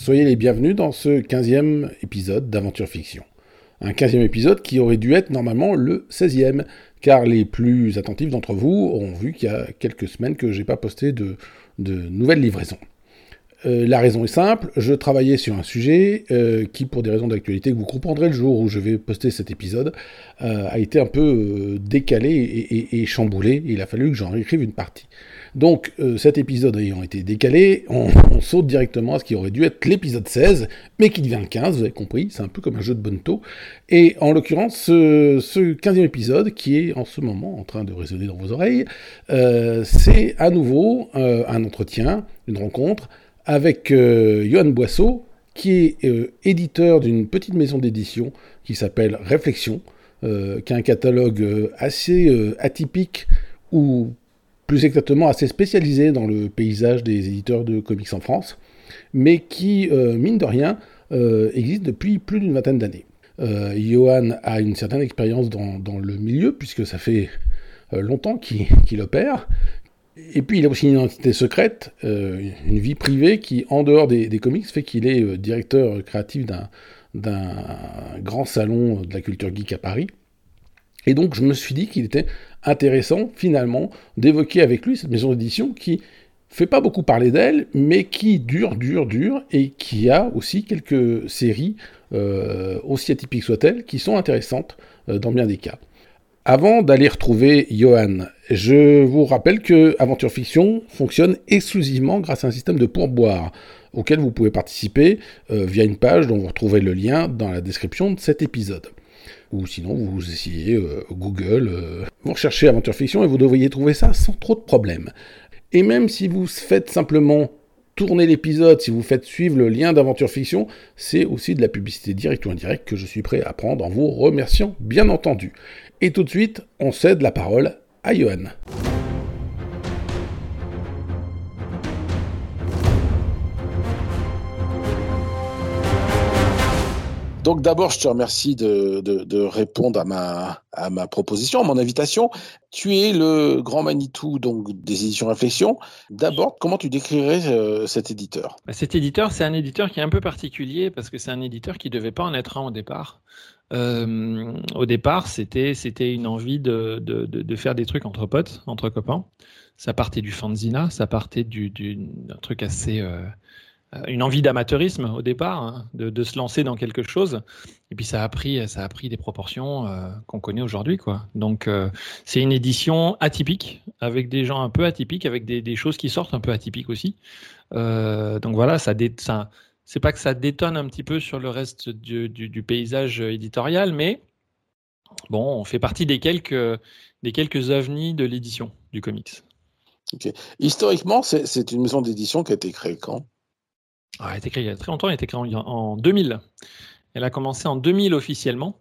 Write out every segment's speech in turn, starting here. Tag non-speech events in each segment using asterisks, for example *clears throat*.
Soyez les bienvenus dans ce 15e épisode d'Aventure Fiction. Un 15e épisode qui aurait dû être normalement le 16e, car les plus attentifs d'entre vous ont vu qu'il y a quelques semaines que j'ai pas posté de, nouvelles livraisons. Euh, la raison est simple, je travaillais sur un sujet euh, qui, pour des raisons d'actualité que vous comprendrez le jour où je vais poster cet épisode, euh, a été un peu décalé et, et, chamboulé. Il a fallu que j'en écrive une partie. Donc euh, cet épisode ayant été décalé, on, saute directement à ce qui aurait dû être l'épisode 16, mais qui devient le 15, vous avez compris, c'est un peu comme un jeu de bonneto. Et en l'occurrence, ce, 15e épisode, qui est en ce moment en train de résonner dans vos oreilles, euh, c'est à nouveau euh, un entretien, une rencontre avec Johan Boisseau, qui est éditeur d'une petite maison d'édition qui s'appelle Réflexion, qui a un catalogue assez atypique où plus exactement assez spécialisé dans le paysage des éditeurs de comics en France, mais qui, euh, mine de rien, euh, existe depuis plus d'une vingtaine d'années. Euh, Johan a une certaine expérience dans, le milieu, puisque ça fait longtemps qu'il opère, et puis il a aussi une identité secrète, une vie privée qui, en dehors des, des comics, fait qu'il est directeur créatif d'un grand salon de la culture geek à Paris. Et donc je me suis dit qu'il était intéressant finalement d'évoquer avec lui cette maison d'édition qui fait pas beaucoup parler d'elle, mais qui dure, dure, dure, et qui a aussi quelques séries, euh, aussi atypiques soient-elles, qui sont intéressantes euh, dans bien des cas. Avant d'aller retrouver Johan, je vous rappelle que Aventure Fiction fonctionne exclusivement grâce à un système de pourboire auquel vous pouvez participer euh, via une page dont vous retrouvez le lien dans la description de cet épisode ou sinon vous essayez euh, Google, euh, vous recherchez aventure fiction et vous devriez trouver ça sans trop de problèmes. Et même si vous faites simplement tourner l'épisode, si vous faites suivre le lien d'aventure fiction, c'est aussi de la publicité directe ou indirecte que je suis prêt à prendre en vous remerciant bien entendu. Et tout de suite, on cède la parole à Johan. Donc d'abord, je te remercie de, répondre à ma, à ma proposition, à mon invitation. Tu es le grand Manitou donc des éditions Réflexion. D'abord, comment tu décrirais euh, cet éditeur? Bah, Cet éditeur, c'est un éditeur qui est un peu particulier parce que c'est un éditeur qui ne devait pas en être un au départ. Euh, au départ, c'était une envie de, de, faire des trucs entre potes, entre copains. Ça partait du fanzina, ça partait du, d'un truc assez euh, une envie d'amateurisme au départ, hein, de, se lancer dans quelque chose. Et puis ça a pris, ça a pris des proportions euh, qu'on connaît aujourd'hui, quoi. Donc euh, c'est une édition atypique, avec des gens un peu atypiques, avec des, choses qui sortent un peu atypiques aussi. donc voilà, ça, ça c'est pas que ça détonne un petit peu sur le reste du, paysage éditorial, mais bon, on fait partie des quelques, des quelques ovnis de l'édition du comics. Historiquement, c'est une maison d'édition qui a été créée quand? Ah, elle a été créée il y a très longtemps, elle a été créée en, 2000. Elle a commencé en 2000 officiellement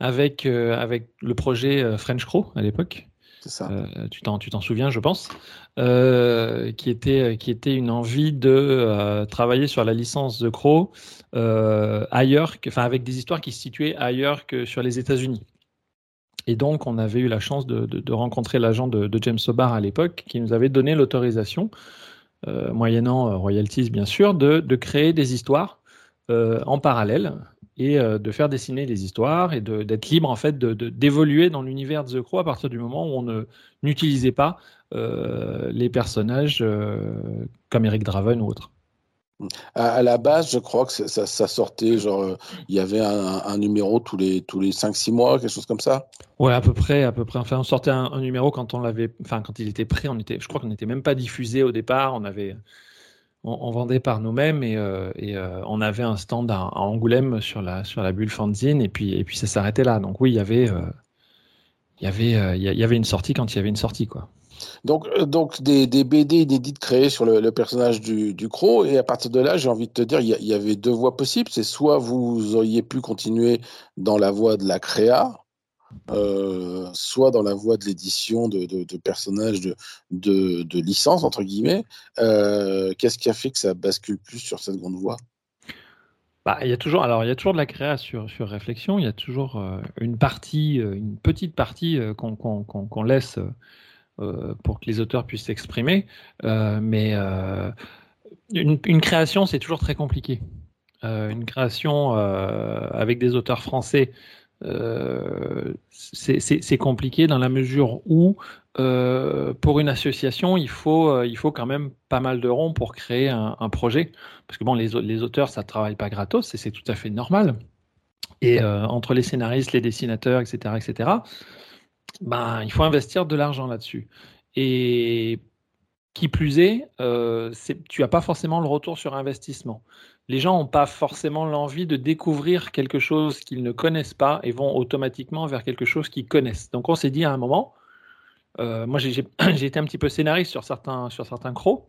avec, euh, avec le projet euh, French Crow à l'époque. C'est ça. Euh, tu t'en souviens, je pense, qui, était, qui était une envie de travailler sur la licence de Crow ailleurs, enfin avec des histoires qui se situaient ailleurs que sur les États-Unis. Et donc, on avait eu la chance de, de, rencontrer l'agent de, de, James Sobar à l'époque, qui nous avait donné l'autorisation euh, moyennant euh, royalties bien sûr, de, créer des histoires euh, en parallèle et de faire dessiner des histoires et d'être libre en fait d'évoluer dans l'univers de The Crow à partir du moment où on n'utilisait pas les personnages comme Eric Draven ou autres. À, la base, je crois que ça, sortait, genre, euh, il y avait un, numéro tous les, tous les 5-6 mois, quelque chose comme ça Ouais, à peu près, à peu près. Enfin, on sortait un, numéro quand on l'avait, enfin, quand il était prêt, on était, je crois qu'on n'était même pas diffusé au départ, on avait, on, vendait par nous-mêmes et, euh, euh, on avait un stand à, Angoulême sur la, sur la bulle fanzine et puis, et puis ça s'arrêtait là. Donc oui, il y avait, il y avait, il y avait une sortie quand il y avait une sortie, quoi. Donc, euh, donc des, des, BD inédites créées sur le, personnage du, du Croc, et à partir de là, j'ai envie de te dire, il y, avait deux voies possibles. C'est soit vous auriez pu continuer dans la voie de la créa, euh, soit dans la voie de l'édition de, personnages de, de, licence, entre guillemets. Euh, qu'est-ce qui a fait que ça bascule plus sur cette grande voie? Bah, il y a toujours, alors il y a toujours de la créa sur, réflexion. Il y a toujours une partie, une petite partie qu'on laisse pour que les auteurs puissent s'exprimer. Euh, mais euh, une, création, c'est toujours très compliqué. une création avec des auteurs français, c'est compliqué dans la mesure où euh, pour une association, il faut, euh, il faut quand même pas mal de ronds pour créer un, projet. Parce que bon, les, auteurs, ça ne travaille pas gratos et c'est tout à fait normal. Et euh, entre les scénaristes, les dessinateurs, etc., etc., ben, il faut investir de l'argent là-dessus. Et qui plus est, tu n'as pas forcément le retour sur investissement. Les gens n'ont pas forcément l'envie de découvrir quelque chose qu'ils ne connaissent pas et vont automatiquement vers quelque chose qu'ils connaissent. Donc on s'est dit à un moment, euh, moi, j'ai *clears throat* été un petit peu scénariste sur certains, sur certains crocs.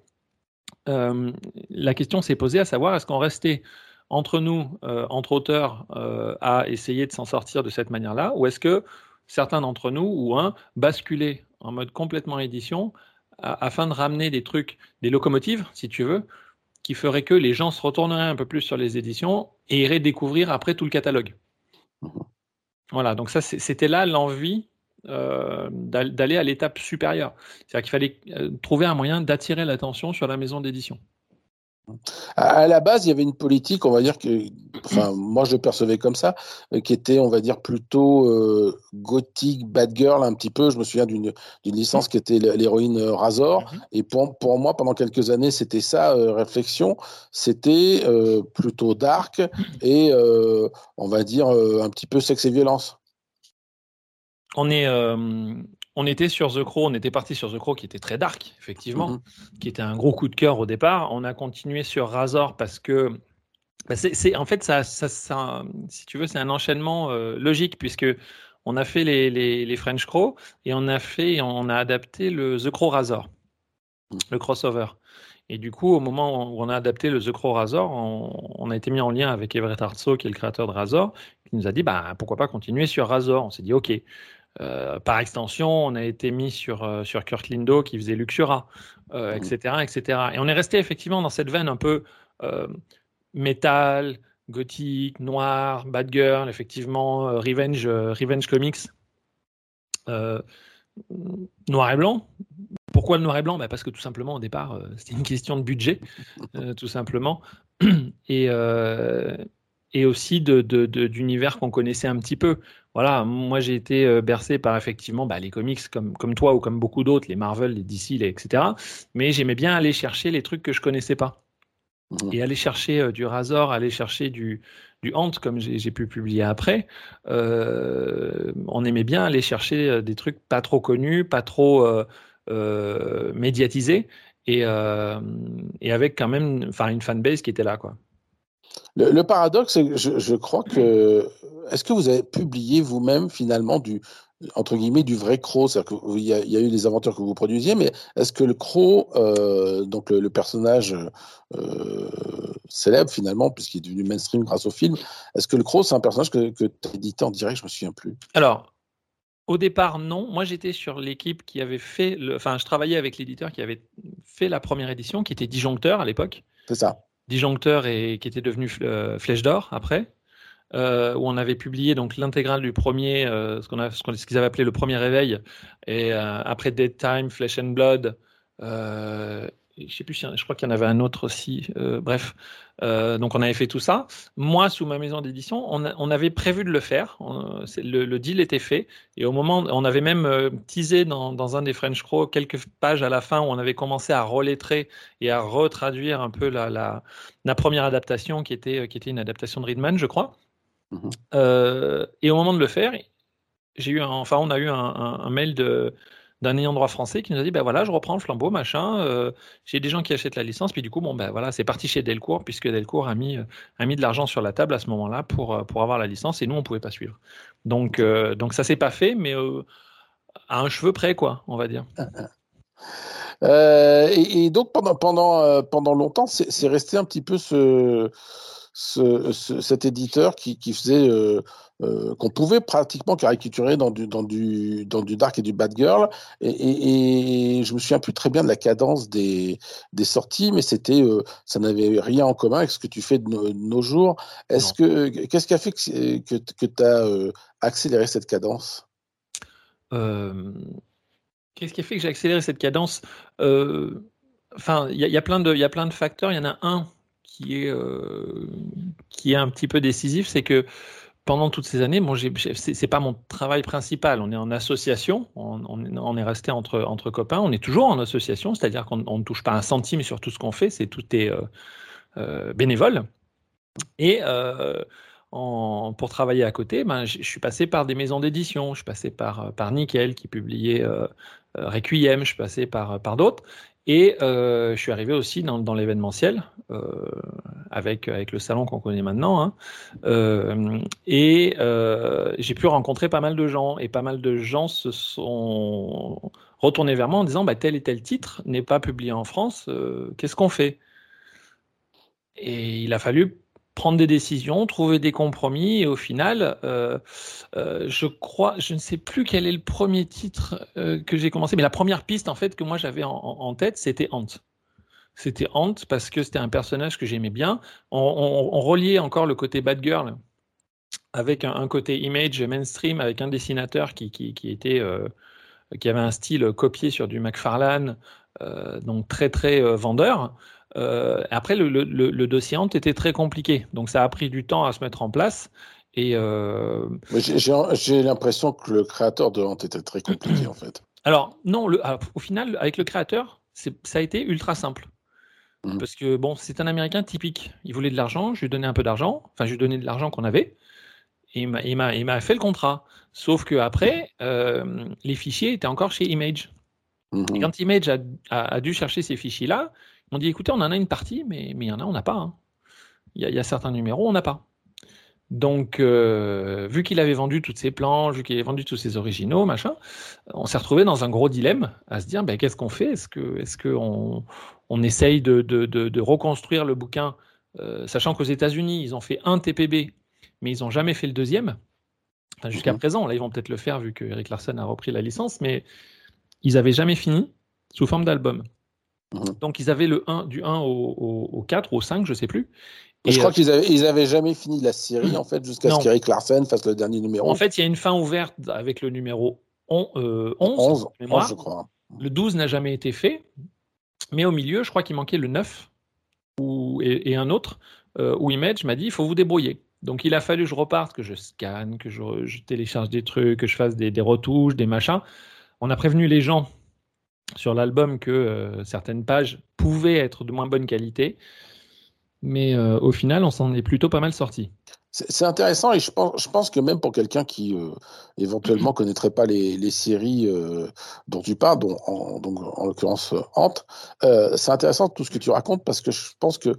Euh, la question s'est posée à savoir est-ce qu'on restait entre nous, euh, entre auteurs, à essayer de s'en sortir de cette manière-là, ou est-ce que certains d'entre nous, ou un, basculaient en mode complètement édition afin de ramener des trucs, des locomotives, si tu veux, qui feraient que les gens se retourneraient un peu plus sur les éditions et iraient découvrir après tout le catalogue. Mmh voilà, donc ça, c'était là l'envie euh, d'aller à l'étape supérieure. C'est-à-dire qu'il fallait euh, trouver un moyen d'attirer l'attention sur la maison d'édition. À la base, il y avait une politique, on va dire que, enfin, moi je le percevais comme ça, euh, qui était, on va dire, plutôt gothique, bad girl, un petit peu. Je me souviens d'une licence qui était l'héroïne Razor. Mhm. Et pour, pour, moi, pendant quelques années, c'était ça, réflexion. C'était plutôt dark et, on va dire, un petit peu sexe et violence on est, euh, on était sur The Crow, on était parti sur The Crow qui était très dark, effectivement, mhm. qui était un gros coup de cœur au départ. On a continué sur Razor parce que bah, c'est, en fait, ça, ça, si tu veux, c'est un enchaînement euh, logique puisque on a fait les, les, French Crow et on a fait, on a adapté le The Crow Razor, mhm. le crossover. Et du coup, au moment où on a adapté le The Crow Razor, on, a été mis en lien avec Everett Hartsoe, qui est le créateur de Razor, qui nous a dit bah, pourquoi pas continuer sur Razor? On s'est dit ok. Euh, par extension, on a été mis sur, euh, sur Kurt Lindo qui faisait Luxura, etc., euh, etc. Mmh. Et on est resté effectivement dans cette veine un peu métal, gothique, noir, bad girl, effectivement, revenge, revenge comics, noir et blanc. Pourquoi le noir et blanc? Bah Parce que tout simplement, au départ, c'était une question de budget, tout simplement. *clears throat* Et, et aussi d'univers de, qu'on connaissait un petit peu. Voilà, moi j'ai été euh, bercé par effectivement bah, les comics comme, comme toi ou comme beaucoup d'autres, les Marvel, les DC, les, etc. Mais j'aimais bien aller chercher les trucs que je connaissais pas. Mmh. Et aller chercher euh, du Razor, aller chercher du, du Hant, comme j'ai pu publier après. Euh, on aimait bien aller chercher des trucs pas trop connus, pas trop médiatisés, et, et avec quand même une fanbase qui était là. quoi. Le, paradoxe, c'est que je, crois que. Est-ce que vous avez publié vous-même, finalement, du, entre guillemets, du vrai croc C'est-à-dire qu'il y, a eu les aventures que vous produisiez, mais est-ce que le croc, euh, donc le, personnage euh, célèbre, finalement, puisqu'il est devenu mainstream grâce au film, est-ce que le croc, c'est un personnage que, que tu as édité en direct? Je me souviens plus. Alors. Au départ, non. Moi, j'étais sur l'équipe qui avait fait. Le... Enfin, je travaillais avec l'éditeur qui avait fait la première édition, qui était Disjoncteur à l'époque. C'est ça disjoncteur et qui était devenu euh, Flèche d'or après, euh, où on avait publié donc l'intégrale du premier, euh, ce qu'ils avaient appelé le premier réveil, et après Dead Time, Flesh and Blood, je sais plus, je crois qu'il y en avait un autre aussi. Euh, bref, euh, donc on avait fait tout ça. Moi, sous ma maison d'édition, on, avait prévu de le faire. le, deal était fait. Et au moment, on avait même euh, teasé dans, un des French Crow quelques pages à la fin où on avait commencé à relettrer et à retraduire un peu la, la, première adaptation qui était, qui était une adaptation de Readman, je crois. Mm-hmm. et au moment de le faire, j'ai eu, enfin, on a eu un mail de d'un ayant droit français qui nous a dit ben voilà, je reprends le flambeau, machin. Euh, j'ai des gens qui achètent la licence, puis du coup, bon, ben voilà, c'est parti chez Delcourt, puisque Delcourt a mis, de l'argent sur la table à ce moment-là pour, euh, pour avoir la licence, et nous, on pouvait pas suivre. Donc, euh, donc ça s'est pas fait, mais à un cheveu près, quoi, on va dire. *laughs* et, donc, pendant, pendant, pendant longtemps, c'est resté un petit peu ce ce, cet éditeur qui, qui faisait euh, euh, qu'on pouvait pratiquement caricaturer dans du, dans du, dans du dark et du bad girl. Et, et, je me souviens plus très bien de la cadence des, des sorties, mais c'était euh, ça n'avait rien en commun avec ce que tu fais de, nos, jours. Est-ce que qu'est-ce qui a fait que, que, que tu as accéléré cette cadence? Qu'est-ce qui a fait que j'ai accéléré cette cadence? Enfin, il y, a plein de, il y a plein de facteurs. Il y en a un qui est, euh, qui est un petit peu décisif, c'est que pendant toutes ces années, bon, c'est pas mon travail principal. On est en association, on, est resté entre, entre copains, on est toujours en association, c'est-à-dire qu'on ne touche pas un centime sur tout ce qu'on fait, c'est tout est euh, euh, bénévole. Et pour travailler à côté, ben, je suis passé par des maisons d'édition, je suis passé par, par Nickel qui publiait Requiem, je suis passé par, par d'autres. Et euh, je suis arrivé aussi dans, l'événementiel, euh, avec, avec le salon qu'on connaît maintenant. Hein. Euh, et j'ai pu rencontrer pas mal de gens. Et pas mal de gens se sont retournés vers moi en disant bah, tel et tel titre n'est pas publié en France, qu'est-ce qu'on fait? Et il a fallu prendre des décisions, trouver des compromis, et au final, euh, euh, je crois, je ne sais plus quel est le premier titre euh, que j'ai commencé, mais la première piste en fait que moi j'avais en, tête, c'était Ant. C'était Ant parce que c'était un personnage que j'aimais bien. On, reliait encore le côté bad girl avec un, côté image mainstream, avec un dessinateur qui, qui, était qui avait un style copié sur du McFarlane, donc très très vendeur. Euh, après, le, dossier Ant était très compliqué, donc ça a pris du temps à se mettre en place. Et euh, j'ai l'impression que le créateur de Ant était très compliqué *clears throat* en fait. Alors non, le, au final, avec le créateur, ça a été ultra simple. Mhm. Parce que bon, c'est un Américain typique. Il voulait de l'argent, je lui donnais un peu d'argent, enfin je lui donnais de l'argent qu'on avait, et il m'a fait le contrat. Sauf que après, euh, les fichiers étaient encore chez Image. Et mhm. quand Image a, a dû chercher ces fichiers-là, on dit écoutez, on en a une partie, mais, mais il y en a, on n'a pas. Hein. Il, y a, certains numéros, on n'a pas. Donc, euh, vu qu'il avait vendu toutes ses planches, vu qu'il avait vendu tous ses originaux, machin, on s'est retrouvé dans un gros dilemme à se dire ben, qu'est-ce qu'on fait? Est-ce que, est-ce on essaye de, de, de, reconstruire le bouquin, euh, sachant qu'aux États-Unis, ils ont fait un TPB, mais ils n'ont jamais fait le deuxième. Enfin, jusqu'à mhm. présent, là, ils vont peut-être le faire vu que Eric Larson a repris la licence, mais ils n'avaient jamais fini sous forme d'album. Mhm. Donc ils avaient le 1 du 1 au, au, 4 ou au 5, je sais plus. Et je crois euh, qu'ils avaient, ils avaient jamais fini la série en fait jusqu'à ce qu'Eric Larsen fasse le dernier numéro. En fait, il y a une fin ouverte avec le numéro 11, 11, euh, je crois. Le 12 n'a jamais été fait, mais au milieu, je crois qu'il manquait le 9 ou, et, un autre euh, où Image m'a dit il faut vous débrouiller. Donc il a fallu que je reparte, que je scanne, que je, télécharge des trucs, que je fasse des, des retouches, des machins. On a prévenu les gens sur l'album que euh, certaines pages pouvaient être de moins bonne qualité. Mais euh, au final, on s'en est plutôt pas mal sorti. C'est intéressant et je pense, je pense, que même pour quelqu'un qui euh, éventuellement *clears throat* connaîtrait pas les, séries dont tu parles, dont en, donc en l'occurrence Hante, c'est intéressant tout ce que tu racontes parce que je pense que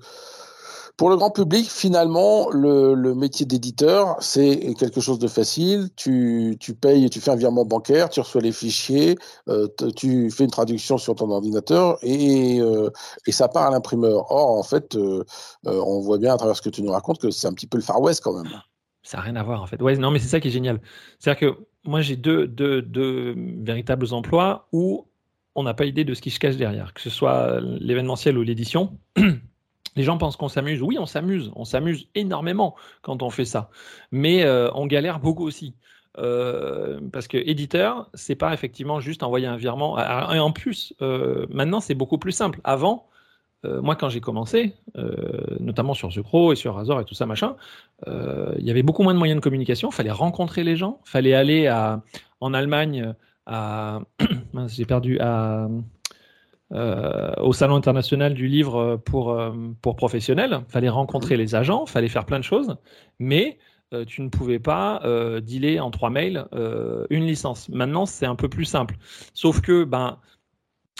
pour le grand public, finalement, le, métier d'éditeur, c'est quelque chose de facile. Tu, tu payes, tu fais un virement bancaire, tu reçois les fichiers, euh, tu fais une traduction sur ton ordinateur et, euh, et ça part à l'imprimeur. Or, en fait, euh, on voit bien à travers ce que tu nous racontes que c'est un petit peu le Far West quand même. Ça n'a rien à voir en fait. Non, mais c'est ça qui est génial. C'est-à-dire que moi, j'ai deux, deux, deux véritables emplois où on n'a pas idée de ce qui se cache derrière, que ce soit l'événementiel ou l'édition. *clears throat* Les gens pensent qu'on s'amuse. Oui, on s'amuse. On s'amuse énormément quand on fait ça. Mais euh, on galère beaucoup aussi. Euh, parce que éditeur, c'est pas effectivement juste envoyer un virement. Ah, ah, et en plus, euh, maintenant, c'est beaucoup plus simple. Avant, moi, quand j'ai commencé, notamment sur Zucro et sur Razor et tout ça, machin, il y avait beaucoup moins de moyens de communication. Fallait rencontrer les gens. Fallait aller à, en Allemagne à. *clears throat* j'ai perdu. À euh, au Salon international du livre pour, euh, pour professionnels. Il fallait rencontrer mhm. les agents, il fallait faire plein de choses, mais euh, tu ne pouvais pas dealer en trois mails une licence. Maintenant, c'est un peu plus simple. Sauf que ben,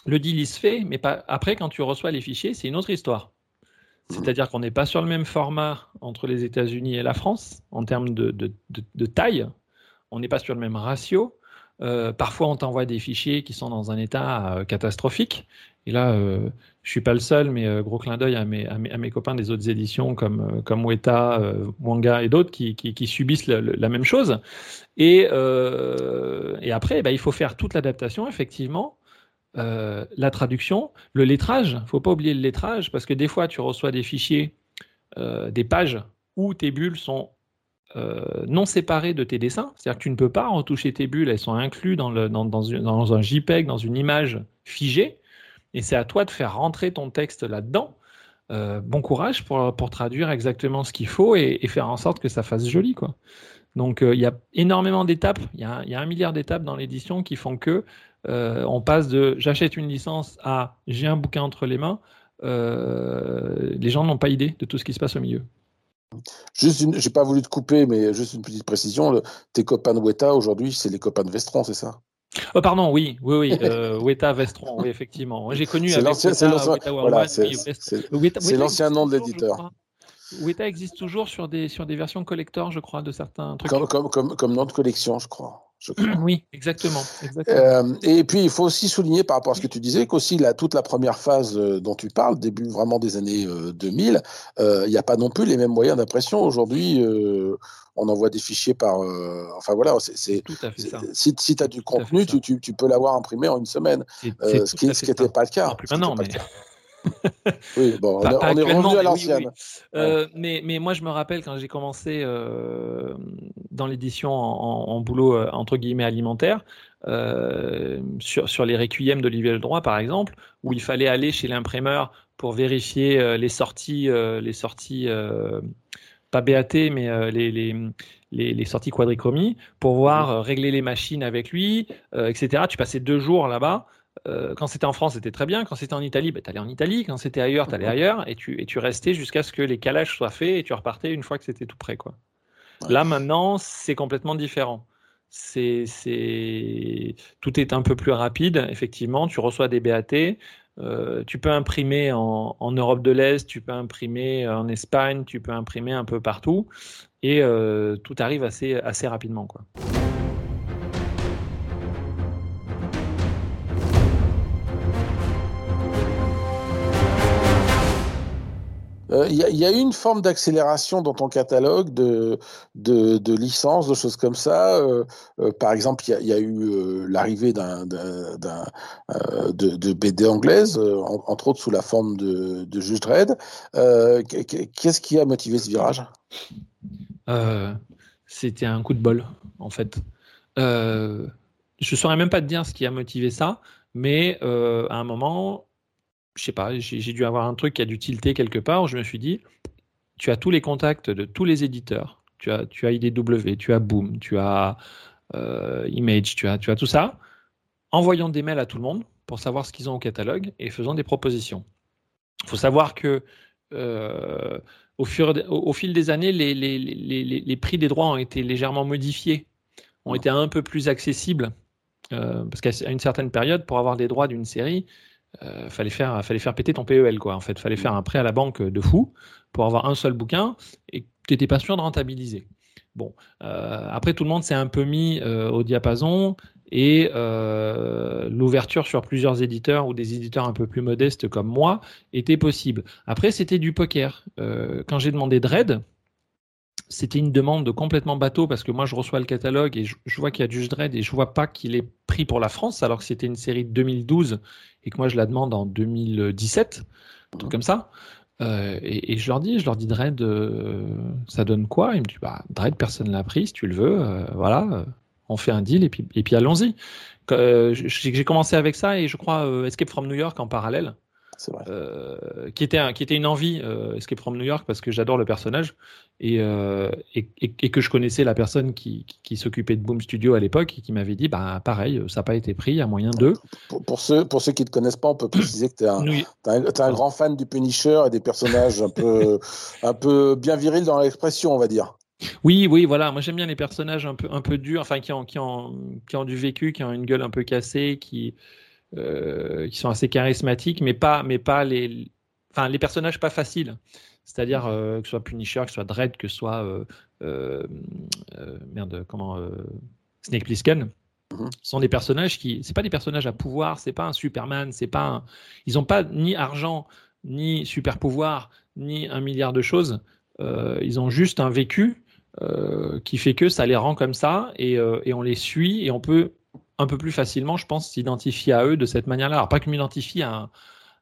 le deal, il se fait, mais pas, après, quand tu reçois les fichiers, c'est une autre histoire. Mhm. C'est-à-dire qu'on n'est pas sur le même format entre les États-Unis et la France en termes de, de, de taille. On n'est pas sur le même ratio. Euh, parfois, on t'envoie des fichiers qui sont dans un état euh, catastrophique. Et là, euh, je suis pas le seul, mais gros clin d'œil à mes, copains des autres éditions comme, comme Weta, Wanga et d'autres qui, subissent la même chose. Et, après, bah, il faut faire toute l'adaptation, effectivement. la traduction, le lettrage, faut pas oublier le lettrage parce que des fois tu reçois des fichiers, des pages où tes bulles sont euh, non séparées de tes dessins. C'est-à-dire que tu ne peux pas retoucher tes bulles, elles sont incluses dans, un JPEG, dans une image figée. Et c'est à toi de faire rentrer ton texte là-dedans. bon courage pour, traduire exactement ce qu'il faut et, faire en sorte que ça fasse joli. Quoi. Donc il y a énormément d'étapes, il y, y, a un milliard d'étapes dans l'édition qui font que on passe de j'achète une licence à j'ai un bouquin entre les mains. les gens n'ont pas idée de tout ce qui se passe au milieu. Juste une, j'ai pas voulu te couper, mais juste une petite précision. tes copains de Weta aujourd'hui, c'est les copains de Vestron, c'est ça? Oh, pardon, oui, oui, oui, *laughs* euh, Weta Vestron, oui, effectivement. J'ai connu c'est l'ancien, c'est l'ancien nom de l'éditeur. Weta existe toujours sur des, sur des versions collector, je crois, de certains trucs. Comme, comme, comme, comme nom de collection, je crois. *clears throat* Oui, exactement. Euh, et puis, il faut aussi souligner par rapport à ce que tu disais qu'aussi la, toute la première phase euh, dont tu parles, début vraiment des années 2000, euh, il n'y a pas non plus les mêmes moyens d'impression. Aujourd'hui, on envoie des fichiers par. enfin voilà, c'est tout à fait ça. Si, si tu as du contenu, tu, tu, tu, peux l'avoir imprimé en une semaine. ce qui n'était pas le cas. Non, mais oui, bon, on, est revenu à l'ancienne. Euh, mais, mais moi, je me rappelle quand j'ai commencé euh, dans l'édition en, boulot euh, entre guillemets alimentaire, sur, sur les requiem d'Olivier Ledroit, par exemple, où il fallait aller chez l'imprimeur pour vérifier les sorties, les sorties pas BAT, mais les, les, les, les, sorties quadrichromie, pour voir régler les machines avec lui, etc. Tu passais deux jours là-bas. Euh, quand c'était en France, c'était très bien. Quand c'était en Italie, bah, tu allais en Italie. Quand c'était ailleurs, tu allais mhm. ailleurs. Et tu, et tu restais jusqu'à ce que les calages soient faits et tu repartais une fois que c'était tout prêt. Quoi. Là, maintenant, c'est complètement différent. C'est, c'est... Tout est un peu plus rapide, effectivement. Tu reçois des BAT. Euh, tu peux imprimer en, en Europe de l'Est, tu peux imprimer en Espagne, tu peux imprimer un peu partout. Et euh, tout arrive assez, assez rapidement. Quoi. Il euh, y, a une forme d'accélération dans ton catalogue de, licences, de choses comme ça. Euh, euh, par exemple, il y, a eu l'arrivée d'un, de, de, BD anglaise, entre autres sous la forme de, de Juge Dredd. Qu'est-ce qui a motivé ce virage? C'était un coup de bol, en fait. je ne saurais même pas te dire ce qui a motivé ça, mais à un moment, je sais pas, j'ai dû avoir un truc qui a dû tilter quelque part. je me suis dit, tu as tous les contacts de tous les éditeurs. Tu as, tu as IDW, tu as Boom, tu as euh, Image, tu as, tu as tout ça. Envoyons des mails à tout le monde pour savoir ce qu'ils ont au catalogue et faisons des propositions. Il faut savoir que euh, au, fur, au, fil des années, les, les, les, les, prix des droits ont été légèrement modifiés, ont été un peu plus accessibles. Euh, parce qu'à une certaine période, pour avoir des droits d'une série, euh, fallait faire péter ton PEL quoi en fait. Fallait faire un prêt à la banque de fou pour avoir un seul bouquin et tu n'étais pas sûr de rentabiliser. Bon euh, après tout le monde s'est un peu mis euh, au diapason et l'ouverture sur plusieurs éditeurs ou des éditeurs un peu plus modestes comme moi était possible. Après c'était du poker. Quand j'ai demandé Dread c'était une demande complètement bateau parce que moi je reçois le catalogue et je, vois qu'il y a du Dread et je vois pas qu'il est pris pour la France alors que c'était une série de 2012 et que moi je la demande en 2017, un truc comme ça. Euh, et, je leur dis, je leur dis Dread, euh, ça donne quoi? Il me dit bah Dread, personne l'a pris, si tu le veux, euh, voilà, on fait un deal et puis et puis allons-y. J'ai commencé avec ça et je crois Escape from New York en parallèle. Euh, qui, était qui était une envie, euh, Escape from New York, parce que j'adore le personnage et, euh, et, et, que je connaissais la personne qui, qui, s'occupait de Boom Studio à l'époque et qui m'avait dit bah, pareil, ça n'a pas été pris, à moyen d'eux. Pour, pour, ceux, pour ceux qui ne te connaissent pas, on peut préciser que tu es, un, un, grand fan du Punisher et des personnages un peu, un peu bien virils dans l'expression, on va dire. Oui, oui, voilà. Moi, j'aime bien les personnages un peu, un peu durs, enfin, qui ont, qui, ont, qui ont du vécu, qui ont une gueule un peu cassée, qui, qui sont assez charismatiques, mais pas, mais pas les, enfin les personnages pas faciles. C'est-à-dire euh, que ce soit Punisher, que ce soit Dredd, que ce soit euh, merde, comment Snake Plissken. Mhm. sont des personnages qui, c'est pas des personnages à pouvoir, c'est pas un Superman, c'est pas, ils ont pas ni argent, ni super pouvoir, ni un milliard de choses. ils ont juste un vécu qui fait que ça les rend comme ça et, et, on les suit et on peut un peu plus facilement, je pense, s'identifier à eux de cette manière-là. Alors, pas que je m'identifie à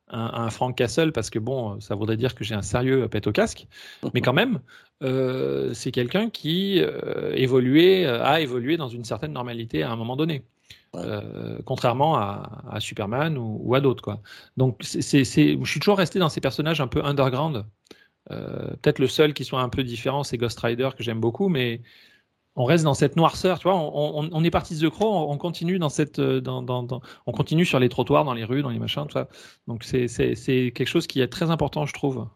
un, Frank Castle, parce que bon, ça voudrait dire que j'ai un sérieux pète au casque, *laughs* mais quand même, euh, c'est quelqu'un qui euh, évoluait, euh, a évolué dans une certaine normalité à un moment donné. contrairement à, Superman ou, à d'autres. Quoi. Donc, c'est, je suis toujours resté dans ces personnages un peu underground. Peut-être le seul qui soit un peu différent, c'est Ghost Rider, que j'aime beaucoup, mais on reste dans cette noirceur, tu vois. On, est parti de The Crow, on, continue dans cette, on continue sur les trottoirs, dans les rues, dans les machins, tout ça. Donc c'est quelque chose qui est très important, je trouve.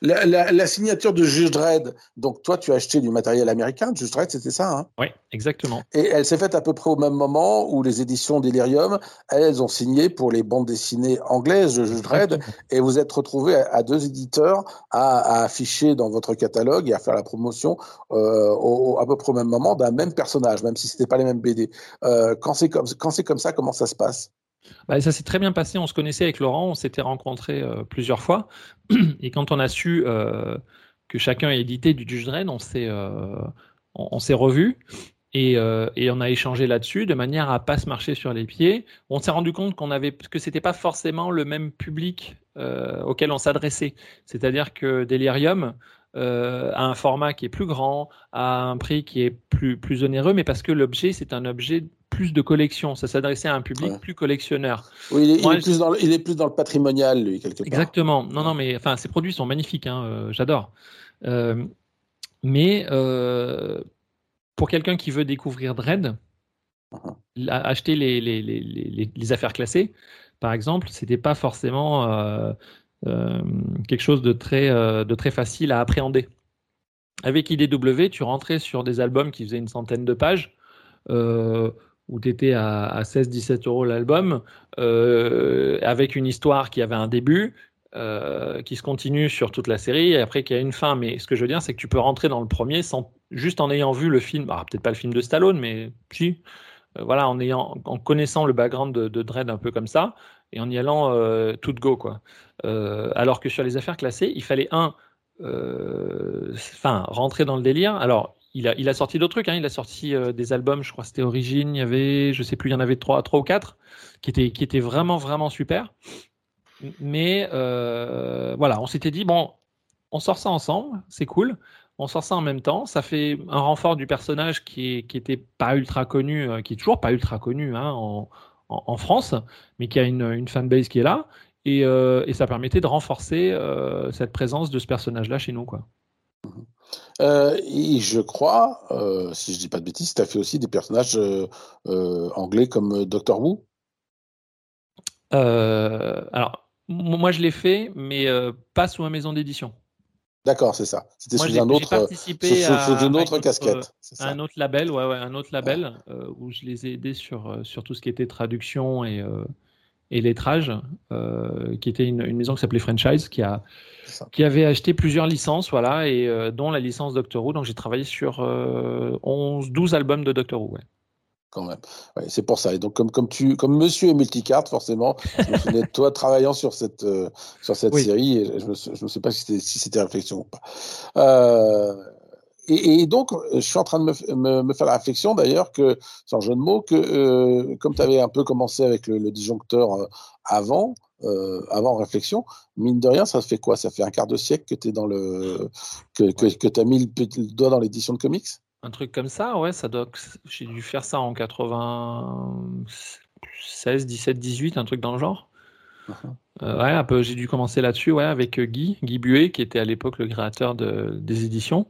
La, signature de Juge Dredd, donc toi tu as acheté du matériel américain, Juge Dredd c'était ça hein? Oui, exactement. Et elle s'est faite à peu près au même moment où les éditions Delirium, elles ont signé pour les bandes dessinées anglaises de Juge Dredd, et vous êtes retrouvé à, deux éditeurs à, afficher dans votre catalogue et à faire la promotion euh, à peu près au même moment d'un même personnage, même si ce n'était pas les mêmes BD. Euh, quand c'est comme, comme ça, comment ça se passe? Bah, ça s'est très bien passé. On se connaissait avec Laurent, on s'était rencontrés euh, plusieurs fois. *clears throat* Et quand on a su euh, que chacun est édité du Judge Dredd, on s'est euh, on, s'est revus. Et, on a échangé là-dessus de manière à pas se marcher sur les pieds. On s'est rendu compte qu'on avait que c'était pas forcément le même public auquel on s'adressait. C'est-à-dire que Delirium a un format qui est plus grand, a un prix qui est plus plus onéreux, mais parce que l'objet c'est un objet plus de collection. Ça s'adressait à un public plus collectionneur. Oui, il est, plus dans le, il est, plus dans le, patrimonial, lui, quelque part. Exactement. Non, non, mais enfin, ces produits sont magnifiques. Hein, euh, J'adore. Euh, mais euh, pour quelqu'un qui veut découvrir Dread, uh-huh. acheter les, les, les, les, affaires classées, par exemple, c'était pas forcément quelque chose de très, de très facile à appréhender. Avec IDW, tu rentrais sur des albums qui faisaient une centaine de pages. Euh, où tu étais à, 16-17 euros l'album, euh, avec une histoire qui avait un début, euh, qui se continue sur toute la série, et après qui a une fin. Mais ce que je veux dire, c'est que tu peux rentrer dans le premier juste en ayant vu le film, bah, peut-être pas le film de Stallone, mais si, euh, voilà, en, ayant, en connaissant le background de, de Dredd un peu comme ça, et en y allant tout go. Quoi. alors que sur les affaires classées, il fallait un. Enfin, rentrer dans le délire. Alors, il a, sorti d'autres trucs. Hein. Il a sorti euh, des albums, je crois c'était Origine. Il y avait, je sais plus, il y en avait trois, trois ou quatre qui étaient, vraiment, vraiment super. Mais euh, voilà, on s'était dit, bon, on sort ça ensemble, c'est cool. On sort ça en même temps. Ça fait un renfort du personnage qui, était pas ultra connu, euh, qui est toujours pas ultra connu hein, en, France, mais qui a une, fanbase qui est là. Et, et ça permettait de renforcer cette présence de ce personnage-là chez nous. Quoi. Mmh euh, et je crois, euh, si je dis pas de bêtises, tu as fait aussi des personnages euh, anglais comme Doctor Who? Alors, moi je l'ai fait, mais pas sous ma maison d'édition. D'accord, c'est ça. C'était sous un autre, sous, une autre casquette. Un autre label, ouais, ouais, un autre label où je les ai aidés sur, sur tout ce qui était traduction et, et lettrage, qui était une, une maison qui s'appelait Franchise, qui a qui avait acheté plusieurs licences, voilà, et euh, dont la licence Doctor Who. Donc j'ai travaillé sur 11, euh, 12 albums de Doctor Who. Quand même. c'est pour ça. Et donc, comme, comme, tu, comme monsieur est multicarte, forcément, je me souviens de toi travaillant sur cette, euh, sur cette série. Et je ne sais pas si c'était réflexion ou pas. Et, donc, je suis en train de me, me, faire la réflexion d'ailleurs que, sans jeu de mots, que comme tu avais un peu commencé avec le, le disjoncteur avant, euh, avant réflexion, mine de rien, ça fait quoi? Ça fait un quart de siècle que tu dans le que, que, que tu as mis le, doigt dans l'édition de comics? Un truc comme ça, ouais, ça doit j'ai dû faire ça en 96, 17, 18, un truc dans le genre. Uh-huh. Euh, ouais, un peu, j'ai dû commencer là-dessus, ouais, avec euh, Guy, Guy Buet, qui était à l'époque le créateur de, des éditions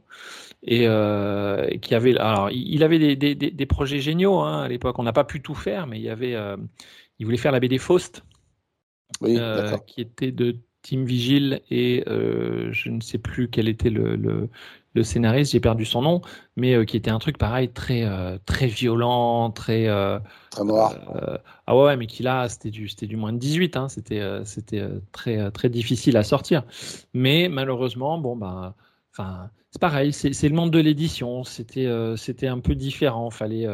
et qui avait, alors, il avait des, des, des projets géniaux hein, à l'époque. On n'a pas pu tout faire, mais il y avait, il voulait faire la BD Faust, euh, qui était de Team Vigil et euh, je ne sais plus quel était le, le, scénariste, j'ai perdu son nom, mais euh, qui était un truc pareil très très violent, très très noir. ah ouais, mais qui là c'était du c'était du moins de 18, hein, c'était c'était très très difficile à sortir. Mais malheureusement, bon bah enfin c'est pareil, c'est le monde de l'édition, c'était c'était un peu différent, fallait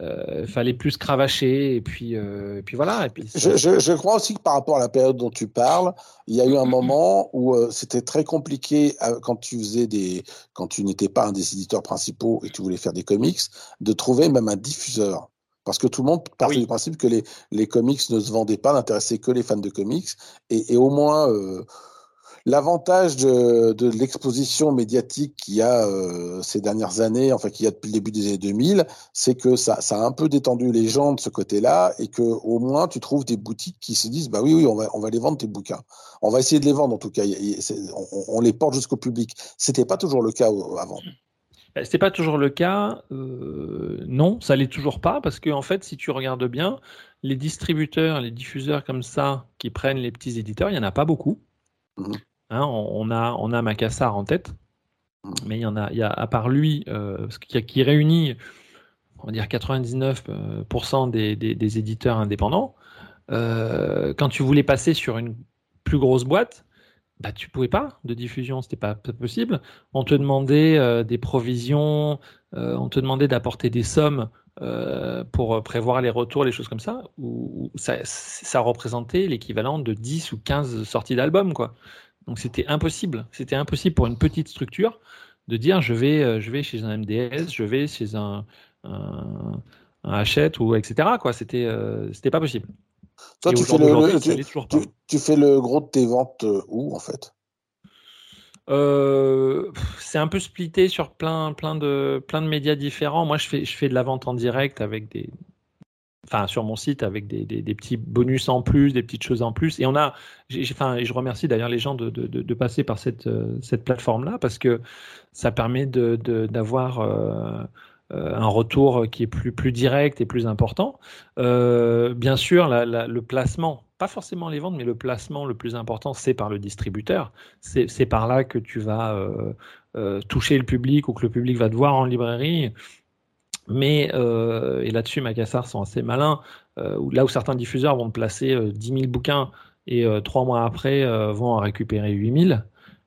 euh, fallait plus cravacher et puis, euh, puis voilà. Et puis je, je, crois aussi que par rapport à la période dont tu parles, il y a eu un moment où euh, c'était très compliqué quand tu faisais des, quand tu n'étais pas un des éditeurs principaux et tu voulais faire des comics, de trouver même un diffuseur. Parce que tout le monde partait du principe que les, les comics ne se vendaient pas, n'intéressaient que les fans de comics. Et, et au moins, L'avantage de, de l'exposition médiatique qu'il y a euh, ces dernières années, enfin qu'il y a depuis le début des années 2000, c'est que ça, ça a un peu détendu les gens de ce côté-là et que au moins tu trouves des boutiques qui se disent bah oui oui on va on va les vendre tes bouquins, on va essayer de les vendre en tout cas, on, on les porte jusqu'au public. C'était pas toujours le cas avant. Bah, c'est pas toujours le cas. Euh, non, ça l'est toujours pas parce que en fait, si tu regardes bien, les distributeurs, les diffuseurs comme ça qui prennent les petits éditeurs, il y en a pas beaucoup. Mmh. Hein, on, a on a Macassar en tête, mmh. mais il y en a, il y a à part lui, euh, qui, qui, réunit, on va dire 99% euh, des, des, éditeurs indépendants. quand tu voulais passer sur une plus grosse boîte, bah, tu pouvais pas de diffusion, c'était pas, pas possible. On te demandait euh, des provisions, euh, on te demandait d'apporter des sommes euh, pour prévoir les retours, les choses comme ça, où ça, ça représentait l'équivalent de 10 ou 15 sorties d'albums, quoi. Donc c'était impossible, c'était impossible pour une petite structure de dire je vais, je vais chez un MDS, je vais chez un, un, un Hachette ou etc. Quoi, c'était, c'était pas possible. Toi, tu fais, le, tu, fais, le, gros de tes ventes euh, où, en fait? Euh, c'est un peu splitté sur plein, plein, de, plein de médias différents. Moi, je fais, je fais de la vente en direct avec des, enfin sur mon site avec des, des, petits bonus en plus, des petites choses en plus. Et on a, enfin, je remercie d'ailleurs les gens de, de, de, passer par cette, euh, cette plateforme-là parce que ça permet d'avoir euh, euh, un retour qui est plus, plus direct et plus important. Bien sûr, le placement, pas forcément les ventes, mais le placement le plus important, c'est par le distributeur. C'est par là que tu vas toucher le public ou que le public va te voir en librairie. Mais, et là-dessus, Macassar sont assez malins, là où certains diffuseurs vont placer 10 000 bouquins et trois mois après vont en récupérer 8 000,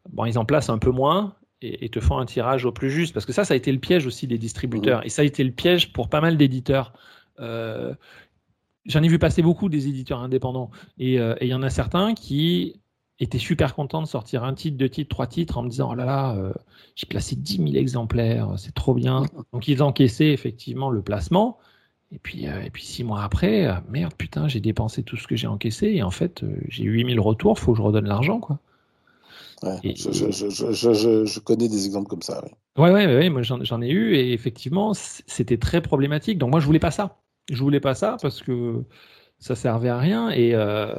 bon, ils en placent un peu moins, et, te font un tirage au plus juste. Parce que ça, ça a été le piège aussi des distributeurs. Mmh. Et ça a été le piège pour pas mal d'éditeurs. Euh, j'en ai vu passer beaucoup des éditeurs indépendants. Euh, et il y en a certains qui étaient super contents de sortir un titre, deux titres, trois titres en me disant Oh là là, euh, j'ai placé 10 000 exemplaires, c'est trop bien. Donc ils encaissaient effectivement le placement. Et puis, et puis six mois après, merde, putain, j'ai dépensé tout ce que j'ai encaissé et en fait, j'ai 8000 retours, faut que je redonne l'argent, quoi je, connais des exemples comme ça. Oui. Ouais, ouais, moi j'en ai eu et effectivement c'était très problématique. Donc moi je voulais pas ça. Je voulais pas ça parce que ça servait à rien et euh,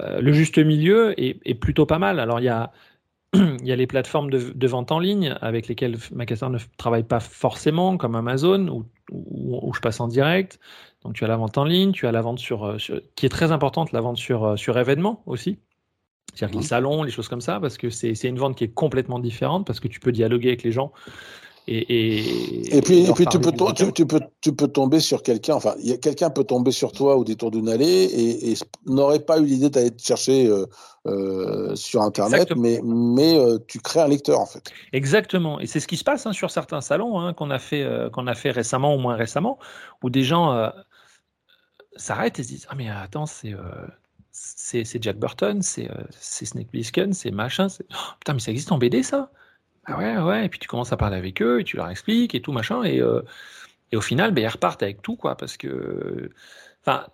euh, le juste milieu est, plutôt pas mal. Alors il y a *clears throat* y a les plateformes de, vente en ligne avec lesquelles Macassar ne travaille pas forcément, comme Amazon, où, je passe en direct. Donc tu as la vente en ligne, tu as la vente sur, euh, sur qui est très importante, la vente sur, sur événement aussi. C'est-à-dire les salons, les choses comme ça, parce que c'est une vente qui est complètement différente, parce que tu peux dialoguer avec les gens. Et, et, et puis, et puis tu, peux tu, peux, tu peux tomber sur quelqu'un, enfin, quelqu'un peut tomber sur toi au détour d'une allée et, n'aurait pas eu l'idée d'aller te chercher euh, euh, sur Internet, mais, mais euh, tu crées un lecteur en fait. Exactement, et c'est ce qui se passe hein, sur certains salons hein, qu'on a, fait, qu'on a fait récemment ou moins récemment, où des gens s'arrêtent et se disent Ah, mais attends, c'est c'est Jack Burton, c'est Snake Plissken, c'est machin. Oh, putain, mais ça existe en BD, ça? Ah ouais, ouais. Et puis tu commences à parler avec eux, et tu leur expliques, et tout, machin. Et, euh, au final, ben, ils repartent avec tout, quoi. Parce que. Enfin.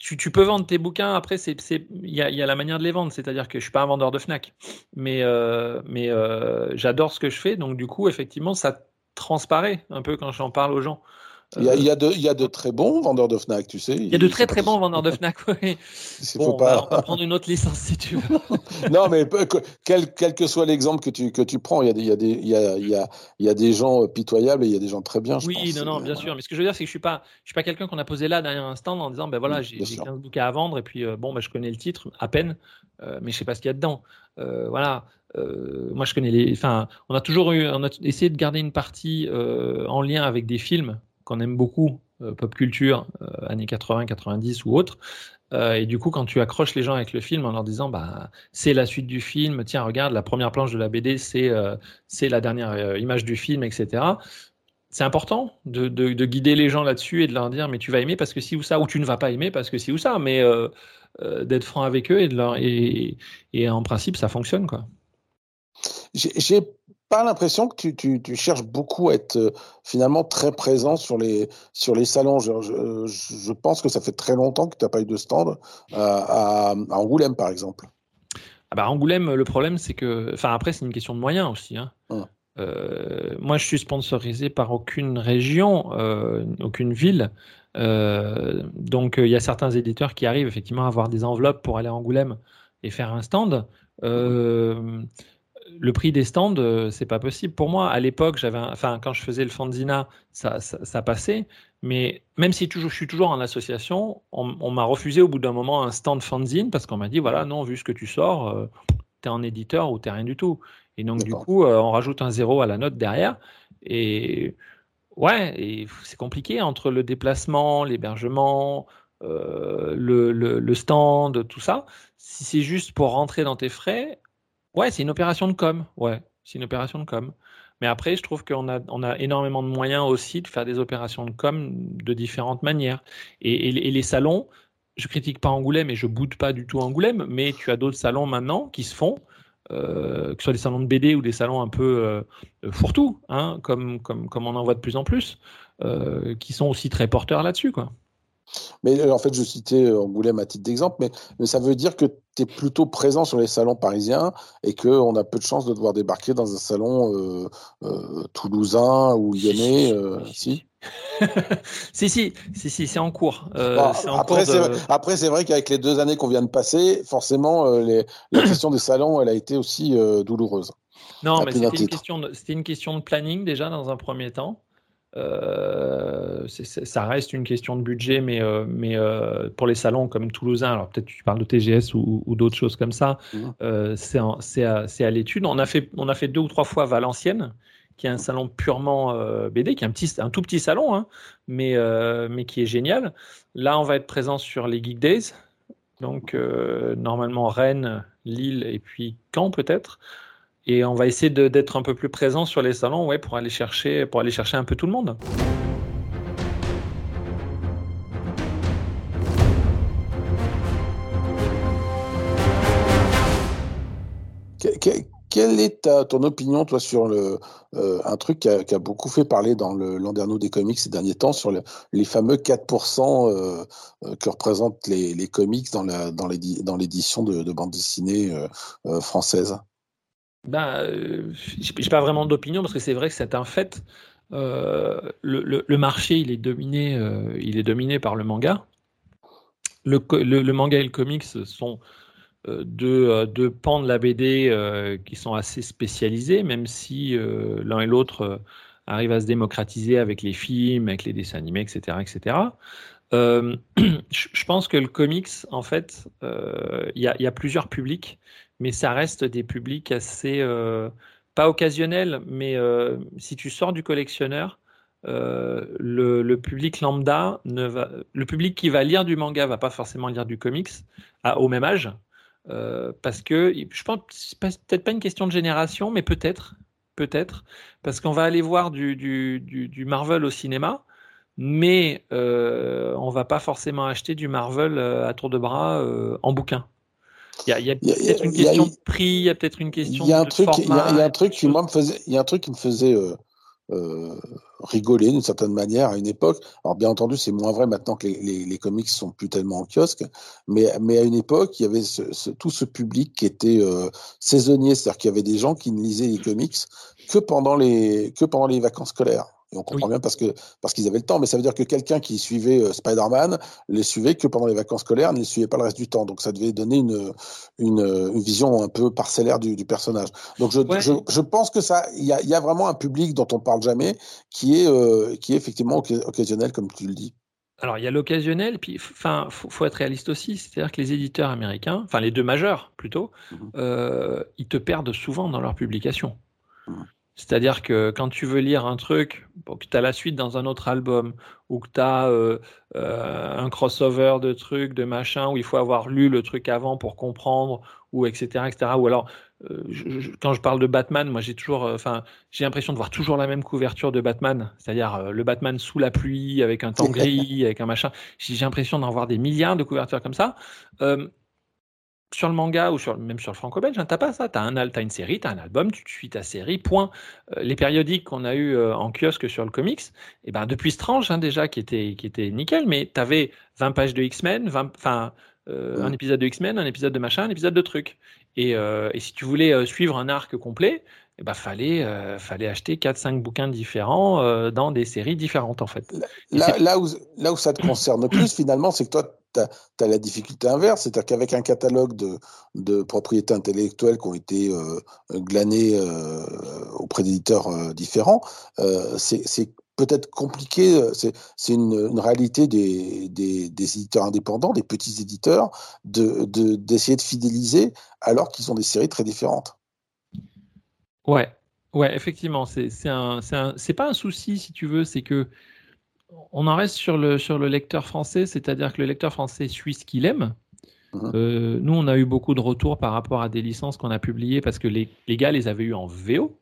Tu, peux vendre tes bouquins, après, il y a, y a, la manière de les vendre, c'est-à-dire que je suis pas un vendeur de FNAC, mais, euh, mais j'adore ce que je fais, donc du coup, effectivement, ça transparaît un peu quand j'en parle aux gens. Il y, a, il, y a de, il y, a, de, très bons vendeurs de Fnac, tu sais. Il y a de très très bons vendeurs de *laughs* Fnac, oui. Bon, pas... on va prendre une autre licence si tu veux. *laughs* non, mais quel, quel, que soit l'exemple que tu, que tu prends, il y, a des, il, y a des, il, y a, il, y a, il y a des gens euh, pitoyables et il y a des gens très bien. Je oui, pense. non, non, bien sûr. Mais ce que je veux dire, c'est que je ne suis pas, je suis pas quelqu'un qu'on a posé là derrière un stand en disant ben voilà, j'ai 15 bouquins à vendre et puis euh, bon, ben, je connais le titre à peine, euh, mais je ne sais pas ce qu'il y a dedans. Euh, voilà. moi, je connais les. Enfin, on a toujours eu, on a essayé de garder une partie en lien avec des films qu'on aime beaucoup, euh, pop culture, euh, années 80, 90 ou autres. Euh, et du coup, quand tu accroches les gens avec le film en leur disant, bah, c'est la suite du film, tiens, regarde, la première planche de la BD, c'est c'est la dernière image du film, etc. C'est important de, de, guider les gens là-dessus et de leur dire, mais tu vas aimer parce que si ou ça, ou tu ne vas pas aimer parce que si ou ça, mais d'être franc avec eux et, de leur, et, et en principe, ça fonctionne, quoi. J'ai pas l'impression que tu, tu, tu, cherches beaucoup à être euh, finalement très présent sur les, sur les salons. Je, je, je pense que ça fait très longtemps que tu n'as pas eu de stand à, à, Angoulême, par exemple. ah bah, Angoulême, le problème, c'est que. Enfin, après, c'est une question de moyens aussi. Hein. Euh, moi, je suis sponsorisé par aucune région, euh, aucune ville. Euh, donc, il y a certains éditeurs qui arrivent effectivement à avoir des enveloppes pour aller à Angoulême et faire un stand. Le prix des stands, c'est pas possible. Pour moi, à l'époque, j'avais, enfin, quand je faisais le Fanzina, ça, ça, passait. Mais même si toujours, je suis toujours en association, on, m'a refusé au bout d'un moment un stand fanzine parce qu'on m'a dit voilà, non, vu ce que tu sors, tu es en éditeur ou tu rien du tout. Et donc, du coup, euh, on rajoute un zéro à la note derrière. Et ouais, et c'est compliqué entre le déplacement, l'hébergement, euh, le, le, stand, tout ça. Si c'est juste pour rentrer dans tes frais, ouais, c'est une opération de com. Ouais, c'est une opération de com. Mais après, je trouve qu'on a, on a énormément de moyens aussi de faire des opérations de com de différentes manières. Et, les salons, je critique pas Angoulême et je boude pas du tout Angoulême, mais tu as d'autres salons maintenant qui se font euh, que ce soit des salons de BD ou des salons un peu euh, fourre-tout, hein, comme, on en voit de plus en plus, euh, qui sont aussi très porteurs là-dessus. Mais en fait, je citais Angoulême à titre d'exemple, mais, mais, ça veut dire que tu es plutôt présent sur les salons parisiens et qu'on a peu de chances de devoir débarquer dans un salon toulousain ou lyonnais. si *laughs* si, si, si, si c'est en cours. Euh, après, c'est vrai qu'avec les deux années qu'on vient de passer, forcément, euh, la question des salons, elle a été aussi euh, douloureuse. Non, mais c'était une, une question de planning déjà dans un premier temps. Ça reste une question de budget, mais, mais pour les salons comme Toulousain, alors peut-être tu parles de TGS ou, d'autres choses comme ça, mmh. c'est à, l'étude. On, a fait, on a fait deux ou trois fois Valenciennes, qui est un salon purement euh, BD, qui est un, petit, un tout petit salon, hein, mais, euh, mais qui est génial. Là, on va être présent sur les Geek Days, donc euh, normalement Rennes, Lille et puis Caen peut-être. Et on va essayer d'être un peu plus présent sur les salons ouais, pour, aller chercher, pour aller chercher un peu tout le monde. Quelle est ton opinion, toi, sur le, euh, un truc qui a, beaucoup fait parler dans le des comics ces derniers temps, sur les fameux 4% euh, euh, que représentent les, comics dans, la, dans l'édition de, de bande dessinée française? Ben, Je n'ai pas vraiment d'opinion, parce que c'est vrai que c'est un fait. Le, marché, il est, dominé, il est dominé par le manga. Le, manga et le comics sont euh, euh, deux, pans de la BD euh, qui sont assez spécialisés, même si l'un et l'autre arrivent à se démocratiser avec les films, avec les dessins animés, etc. etc. *clears throat* je pense que le comics, en fait, il y, a plusieurs publics, mais ça reste des publics assez, pas occasionnels, mais si tu sors du collectionneur, le, public lambda ne va, le public qui va lire du manga va pas forcément lire du comics à, au même âge. Euh, parce que je pense peut-être pas une question de génération, mais peut-être, peut-être, parce qu'on va aller voir du, Marvel au cinéma, mais euh, on va pas forcément acheter du Marvel euh, à tour de bras euh, en bouquin. Il y a, peut-être une question de prix, il y a peut-être une question il y a un de truc, Il y, a un truc qui moi me faisait, il y a un truc qui me faisait euh, rigoler d'une certaine manière à une époque. Alors bien entendu, c'est moins vrai maintenant que les, les, les, comics sont plus tellement en kiosque, mais, mais à une époque, il y avait ce, tout ce public qui était euh, saisonnier, c'est-à-dire qu'il y avait des gens qui ne lisaient les comics que pendant les que pendant les vacances scolaires. Et on comprend bien parce que parce qu'ils avaient le temps, mais ça veut dire que quelqu'un qui suivait euh, Spider-Man les suivait que pendant les vacances scolaires, ne les suivait pas le reste du temps. Donc ça devait donner une une, une vision un peu parcellaire du, du personnage. Donc je, je, je, pense que ça, il y a, y a, vraiment un public dont on parle jamais qui est euh, qui est effectivement occasionnel comme tu le dis. Alors il y a l'occasionnel, puis enfin faut, faut, être réaliste aussi, c'est-à-dire que les éditeurs américains, enfin les deux majeurs plutôt, mmh euh, ils te perdent souvent dans leurs publications. Mmh. C'est-à-dire que quand tu veux lire un truc, que tu as la suite dans un autre album, ou que tu as euh, euh, un crossover de trucs, de machin, où il faut avoir lu le truc avant pour comprendre, ou etc. etc. Ou alors, euh, quand je parle de Batman, moi j'ai toujours, enfin, j'ai l'impression de voir toujours la même couverture de Batman, c'est-à-dire le Batman sous la pluie, avec un *laughs* temps gris, avec un machin. J'ai l'impression d'en voir des milliards de couvertures comme ça sur le manga ou sur, même sur le franco-belge, hein, t'as pas ça. T'as un, as une série, t'as un album, tu suis ta série, point. Euh, les périodiques qu'on a eu euh, en kiosque sur le comics, et eh ben depuis Strange hein, déjà qui était qui était nickel, mais t'avais 20 pages de X-Men, enfin euh, un épisode de X-Men, un épisode de machin, un épisode de truc. Et, si tu voulais suivre un arc complet, il eh ben, fallait, fallait acheter 4-5 bouquins différents dans des séries différentes en fait. Là, là, où, là où ça te concerne plus finalement, c'est que toi, tu as, la difficulté inverse, c'est-à-dire qu'avec un catalogue de, de, propriétés intellectuelles qui ont été euh, glanés euh, auprès d'éditeurs euh, différents, c'est peut-être compliqué, c'est une, une, réalité des, des, des, éditeurs indépendants, des petits éditeurs, d'essayer de, d'essayer de, fidéliser alors qu'ils ont des séries très différentes. Ouais, ouais, effectivement, c'est pas un souci si tu veux, c'est que on en reste sur le, sur le lecteur français, c'est-à-dire que le lecteur français suit ce qu'il aime. Mhm. Euh, nous, on a eu beaucoup de retours par rapport à des licences qu'on a publiées parce que les, les, gars les avaient eu en VO.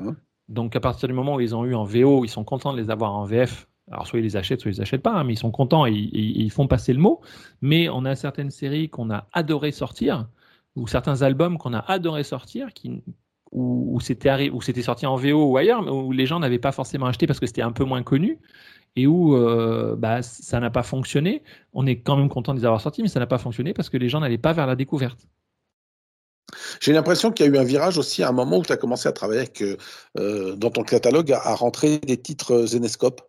Mhm. Donc, à partir du moment où ils ont eu en VO, ils sont contents de les avoir en VF. Alors, soit ils les achètent, soit ils les achètent pas, hein, mais ils sont contents et, ils font passer le mot. Mais on a certaines séries qu'on a adoré sortir, ou certains albums qu'on a adoré sortir, qui, où, où c'était sorti en VO ou ailleurs, mais où les gens n'avaient pas forcément acheté parce que c'était un peu moins connu et où euh, bah, ça n'a pas fonctionné. On est quand même content de les avoir sortis, mais ça n'a pas fonctionné parce que les gens n'allaient pas vers la découverte. J'ai l'impression qu'il y a eu un virage aussi à un moment où tu as commencé à travailler avec, euh, dans ton catalogue à, rentrer des titres Zenescope.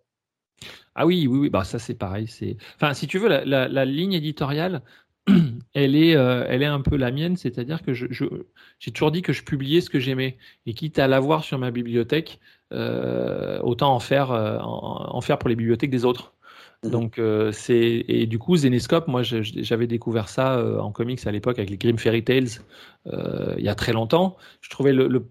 Ah oui, oui, oui, bah ça c'est pareil. C'est, enfin, si tu veux, la ligne éditoriale, *clears throat* elle est, euh, elle est un peu la mienne, c'est-à-dire que je, j'ai toujours dit que je publiais ce que j'aimais et quitte à l'avoir sur ma bibliothèque, euh, autant euh, en, faire pour les bibliothèques des autres. Mmh. Donc c'est et du coup Zenescope, moi j'avais découvert ça en comics à l'époque avec les Grimm Fairy Tales il y a très longtemps. Je trouvais le le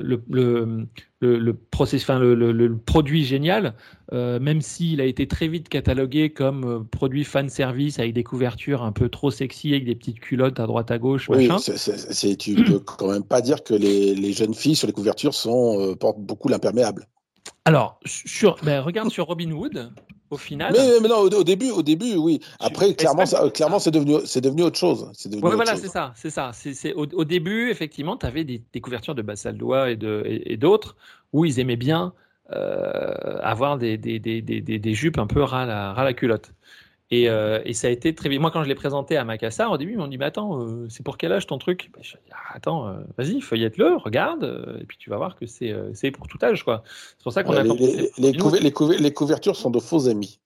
le, le, le, le, produit génial, même s'il a été très vite catalogué comme produit fan service avec des couvertures un peu trop sexy avec des petites culottes à droite à gauche. Oui, c'est, tu peux *clears throat* quand même pas dire que les, les jeunes filles sur les couvertures sont portent beaucoup l'imperméable. Alors, sur, ben, regarde sur Robin Hood, au final. Mais, non, au, début, au début, oui. Après, clairement, clairement, c'est devenu, c'est devenu autre chose. C'est voilà, c'est ça, c'est ça. C'est, au, début, effectivement, tu avais des, couvertures de Bassaldois et, de, et, d'autres où ils aimaient bien euh, avoir des, des, des, des, jupes un peu ras la, ras la culotte. Et, euh, et, ça a été très vite. Moi, quand je l'ai présenté à Macassar, au début, ils m'ont dit Mais attends, euh, c'est pour quel âge ton truc? Bah, je dit, ah, Attends, euh, vas-y, feuillette-le, regarde, et puis tu vas voir que c'est pour tout âge. quoi. C'est pour ça qu'on a. Les, les, les, couvertures sont de faux amis.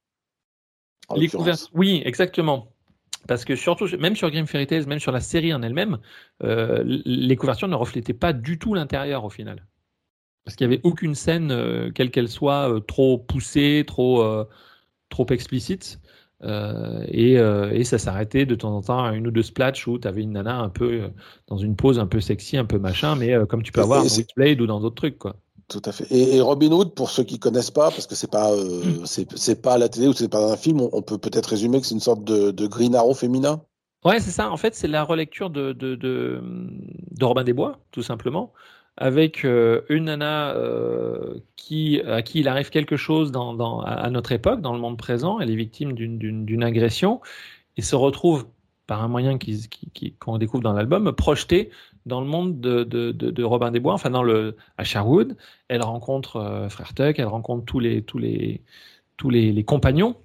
Les oui, exactement. Parce que surtout, même sur Grim Fairy Tales, même sur la série en elle-même, les couvertures ne reflétaient pas du tout l'intérieur au final. Parce qu'il n'y avait aucune scène, quelle qu'elle soit, trop poussée, trop, trop explicite. Euh, euh, et, ça s'arrêtait de temps en temps à une ou deux splatchs où tu avais une nana un peu euh, dans une pose un peu sexy, un peu machin, mais comme tu peux avoir dans Blade ou dans d'autres trucs. quoi. Tout à fait. Et, Robin Hood, pour ceux qui connaissent pas, parce que c'est pas hmm. c'est pas à la télé ou c'est pas dans un film, on, peut peut-être résumer que c'est une sorte de, de, Green Arrow féminin. Ouais, c'est ça. En fait, c'est la relecture de, de, de, de Robin des Bois, tout simplement avec euh, une nana euh, qui, à qui il arrive quelque chose dans, à notre époque, dans le monde présent, elle est victime d'une agression. Et se retrouve par un moyen qu'on découvre dans l'album, projetée dans le monde de, de, Robin des Bois, enfin dans le, à Sherwood. Elle rencontre euh, Frère Tuck, elle rencontre tous les, tous les, tous les compagnons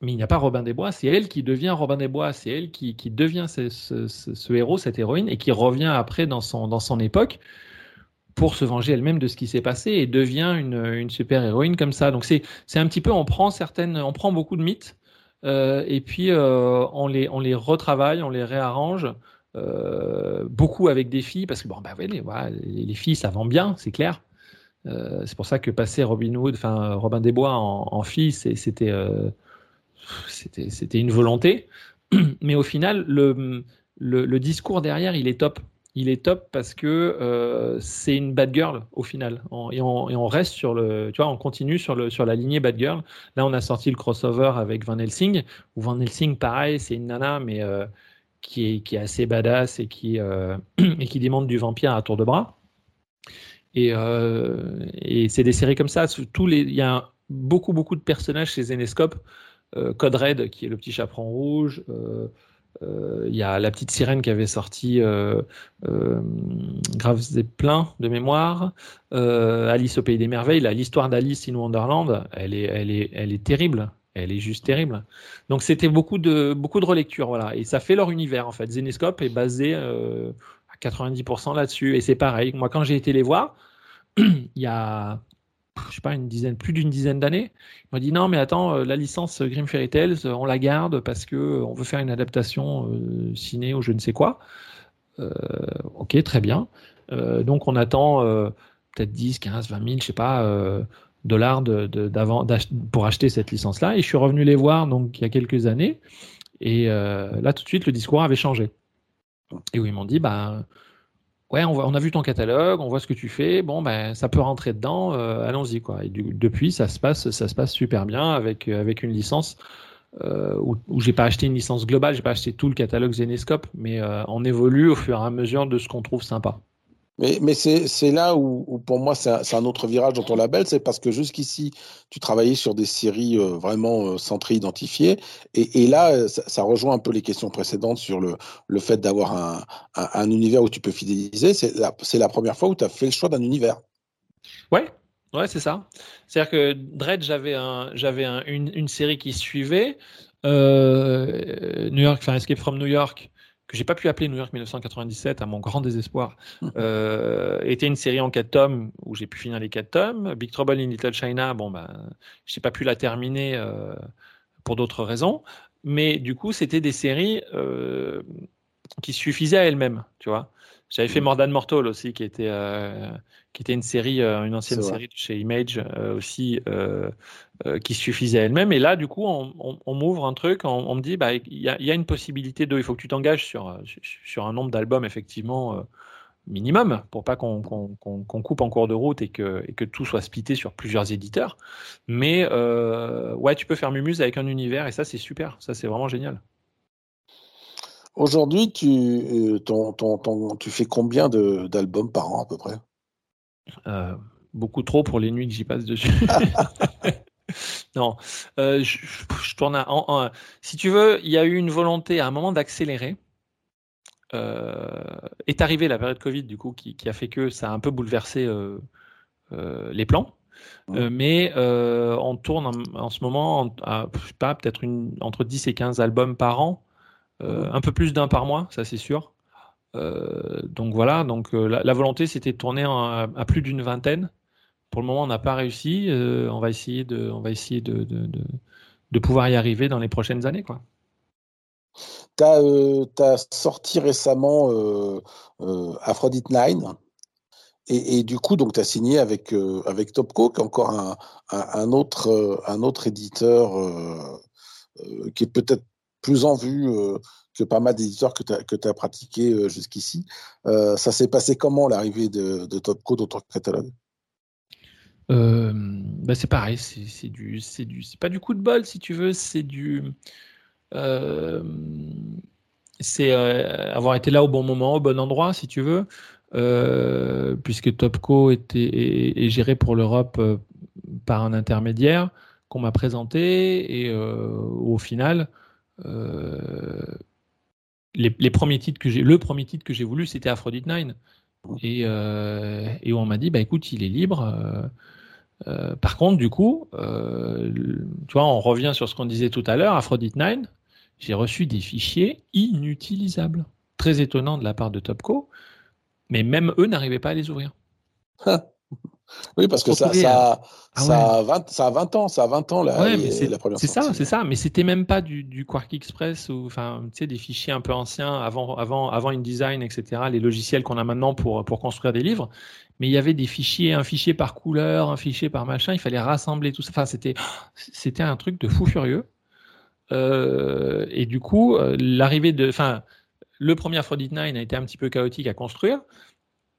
mais il n'y a pas Robin des Bois, c'est elle qui devient Robin des Bois, c'est elle qui, devient ce, héros, cette héroïne, et qui revient après dans son, dans son époque pour se venger elle-même de ce qui s'est passé et devient une, super héroïne comme ça. Donc c'est un petit peu, on prend certaines, on prend beaucoup de mythes euh, et puis euh, on, les, on les retravaille, on les réarrange. Euh, beaucoup avec des filles parce que bon bah les, les, filles ça vend bien c'est clair c'est pour ça que passer Robin Hood enfin Robin des Bois en, en fille c'était c'était une volonté. *clears throat* Mais au final, le, le, discours derrière, il est top. Il est top parce que euh, c'est une bad girl au final. et, on, reste sur le, tu vois, on continue sur, le, sur la lignée bad girl. Là, on a sorti le crossover avec Van Helsing. Où Van Helsing, pareil, c'est une nana, mais euh, qui, est, qui est assez badass et qui, euh, *clears throat* et qui demande du vampire à tour de bras. Et, et c'est des séries comme ça. Il y a beaucoup, beaucoup de personnages chez Zenescope euh, Code Red, qui est le petit chaperon rouge. Euh, euh, il y a la petite sirène qui avait sorti Graves et plein de mémoire. Alice au pays des merveilles, l'histoire d'Alice in Wonderland, elle est, elle est, elle est terrible. elle est juste terrible. Donc c'était beaucoup de beaucoup de relectures, voilà, et ça fait leur univers en fait. Zenescope est basé euh, à 90% là-dessus, et c'est pareil. Moi, quand j'ai été les voir, *clears throat* il y a je sais pas une dizaine, plus d'une dizaine d'années, ils m'ont dit non mais attends, euh, la licence Grim Fairy Tales, euh, on la garde parce que on veut faire une adaptation ciné ou je ne sais quoi. ok, très bien. donc on attend peut-être 10, 15, 20 000, je sais pas, dollars de, pour acheter cette licence-là. Et je suis revenu les voir donc il y a quelques années. Et euh, là, tout de suite, le discours avait changé. Et où ils m'ont dit, bah, ouais, on, a vu ton catalogue, on voit ce que tu fais, bon, ben, ça peut rentrer dedans, euh, allons-y, quoi. Et depuis, ça se passe, ça se passe super bien avec, avec une licence euh, où, où j'ai pas acheté une licence globale, j'ai pas acheté tout le catalogue Zenescope, mais on évolue au fur et à mesure de ce qu'on trouve sympa. Mais, mais c'est là où, pour moi, c'est un, autre virage dans ton label, c'est parce que jusqu'ici, tu travaillais sur des séries euh, vraiment euh, centrées, identifiées, et, et là, euh, ça, rejoint un peu les questions précédentes sur le, le fait d'avoir un, un, un, univers où tu peux fidéliser. C'est la, la première fois où tu as fait le choix d'un univers. Ouais, ouais, c'est ça. C'est-à-dire que Dread, j'avais un, un, une, une, série qui suivait, New York, enfin Escape from New York que j'ai pas pu appeler New York 1997 à mon grand désespoir, euh, était une série en quatre tomes où j'ai pu finir les quatre tomes. Big Trouble in Little China, bon ben, j'ai pas pu la terminer euh, pour d'autres raisons, mais du coup c'était des séries euh, qui suffisaient à elles-mêmes, tu vois. J'avais fait Mordan Mortal aussi, qui était euh, qui était une série, euh, une ancienne série de chez Image euh, aussi, qui suffisait à elle-même. Et là, du coup, on, on, m'ouvre un truc, on, me dit, bah, il y a, y a, une possibilité de, il faut que tu t'engages sur sur un nombre d'albums effectivement minimum pour pas qu'on coupe en cours de route et que, et que tout soit splitté sur plusieurs éditeurs. Mais ouais, tu peux faire Mumuse avec un univers et ça, c'est super. Ça, c'est vraiment génial. Aujourd'hui, tu, euh, ton, ton, ton, tu fais combien d'albums par an à peu près? Euh, Beaucoup trop pour les nuits que j'y passe dessus. *laughs* non, euh, je, je, tourne à, en, Si tu veux, il y a eu une volonté à un moment d'accélérer. est arrivée la période Covid, du coup, qui, qui, a fait que ça a un peu bouleversé les plans. mais on tourne en, ce moment à, je sais pas, peut-être entre 10 et 15 albums par an euh, un peu plus d'un par mois, ça c'est sûr. Euh, donc voilà, donc euh, la, volonté c'était de tourner à, plus d'une vingtaine. Pour le moment, on n'a pas réussi. on va essayer de, on va essayer de, de, pouvoir y arriver dans les prochaines années, quoi. Tu as, sorti récemment Aphrodite 9. Et, du coup, donc, tu as signé avec, avec Topco, qui est encore un, un, autre, un autre éditeur qui est peut-être plus en vue euh, que pas mal d'éditeurs que tu as, pratiqué euh, jusqu'ici. Euh, ça s'est passé comment l'arrivée de, Topco dans ton catalogue? Bah c'est pareil, c'est du, du, pas du coup de bol si tu veux, c'est du, c'est avoir été là au bon moment, au bon endroit si tu veux, puisque Topco était est, géré pour l'Europe par un intermédiaire qu'on m'a présenté et au final, euh, les, premiers titres que j'ai, le premier titre que j'ai voulu, c'était Aphrodite 9. Et, euh, on m'a dit, bah écoute, il est libre. Euh, par contre, du coup, tu vois, on revient sur ce qu'on disait tout à l'heure, Aphrodite 9, j'ai reçu des fichiers inutilisables. Très étonnant de la part de Topco, mais même eux n'arrivaient pas à les ouvrir. Oui, parce que ça, ça, ah ça, a 20, ça a 20 ans, ça a 20 ans la, la première C'est ça, c'est ça, mais c'était même pas du, du, Quark Express ou enfin, tu sais, des fichiers un peu anciens avant, avant, avant InDesign, etc. Les logiciels qu'on a maintenant pour, pour construire des livres. Mais il y avait des fichiers, un fichier par couleur, un fichier par machin, il fallait rassembler tout ça. Enfin, c'était, c'était un truc de fou furieux. Euh, et du coup, euh, l'arrivée de, enfin, le premier Aphrodite 9 a été un petit peu chaotique à construire,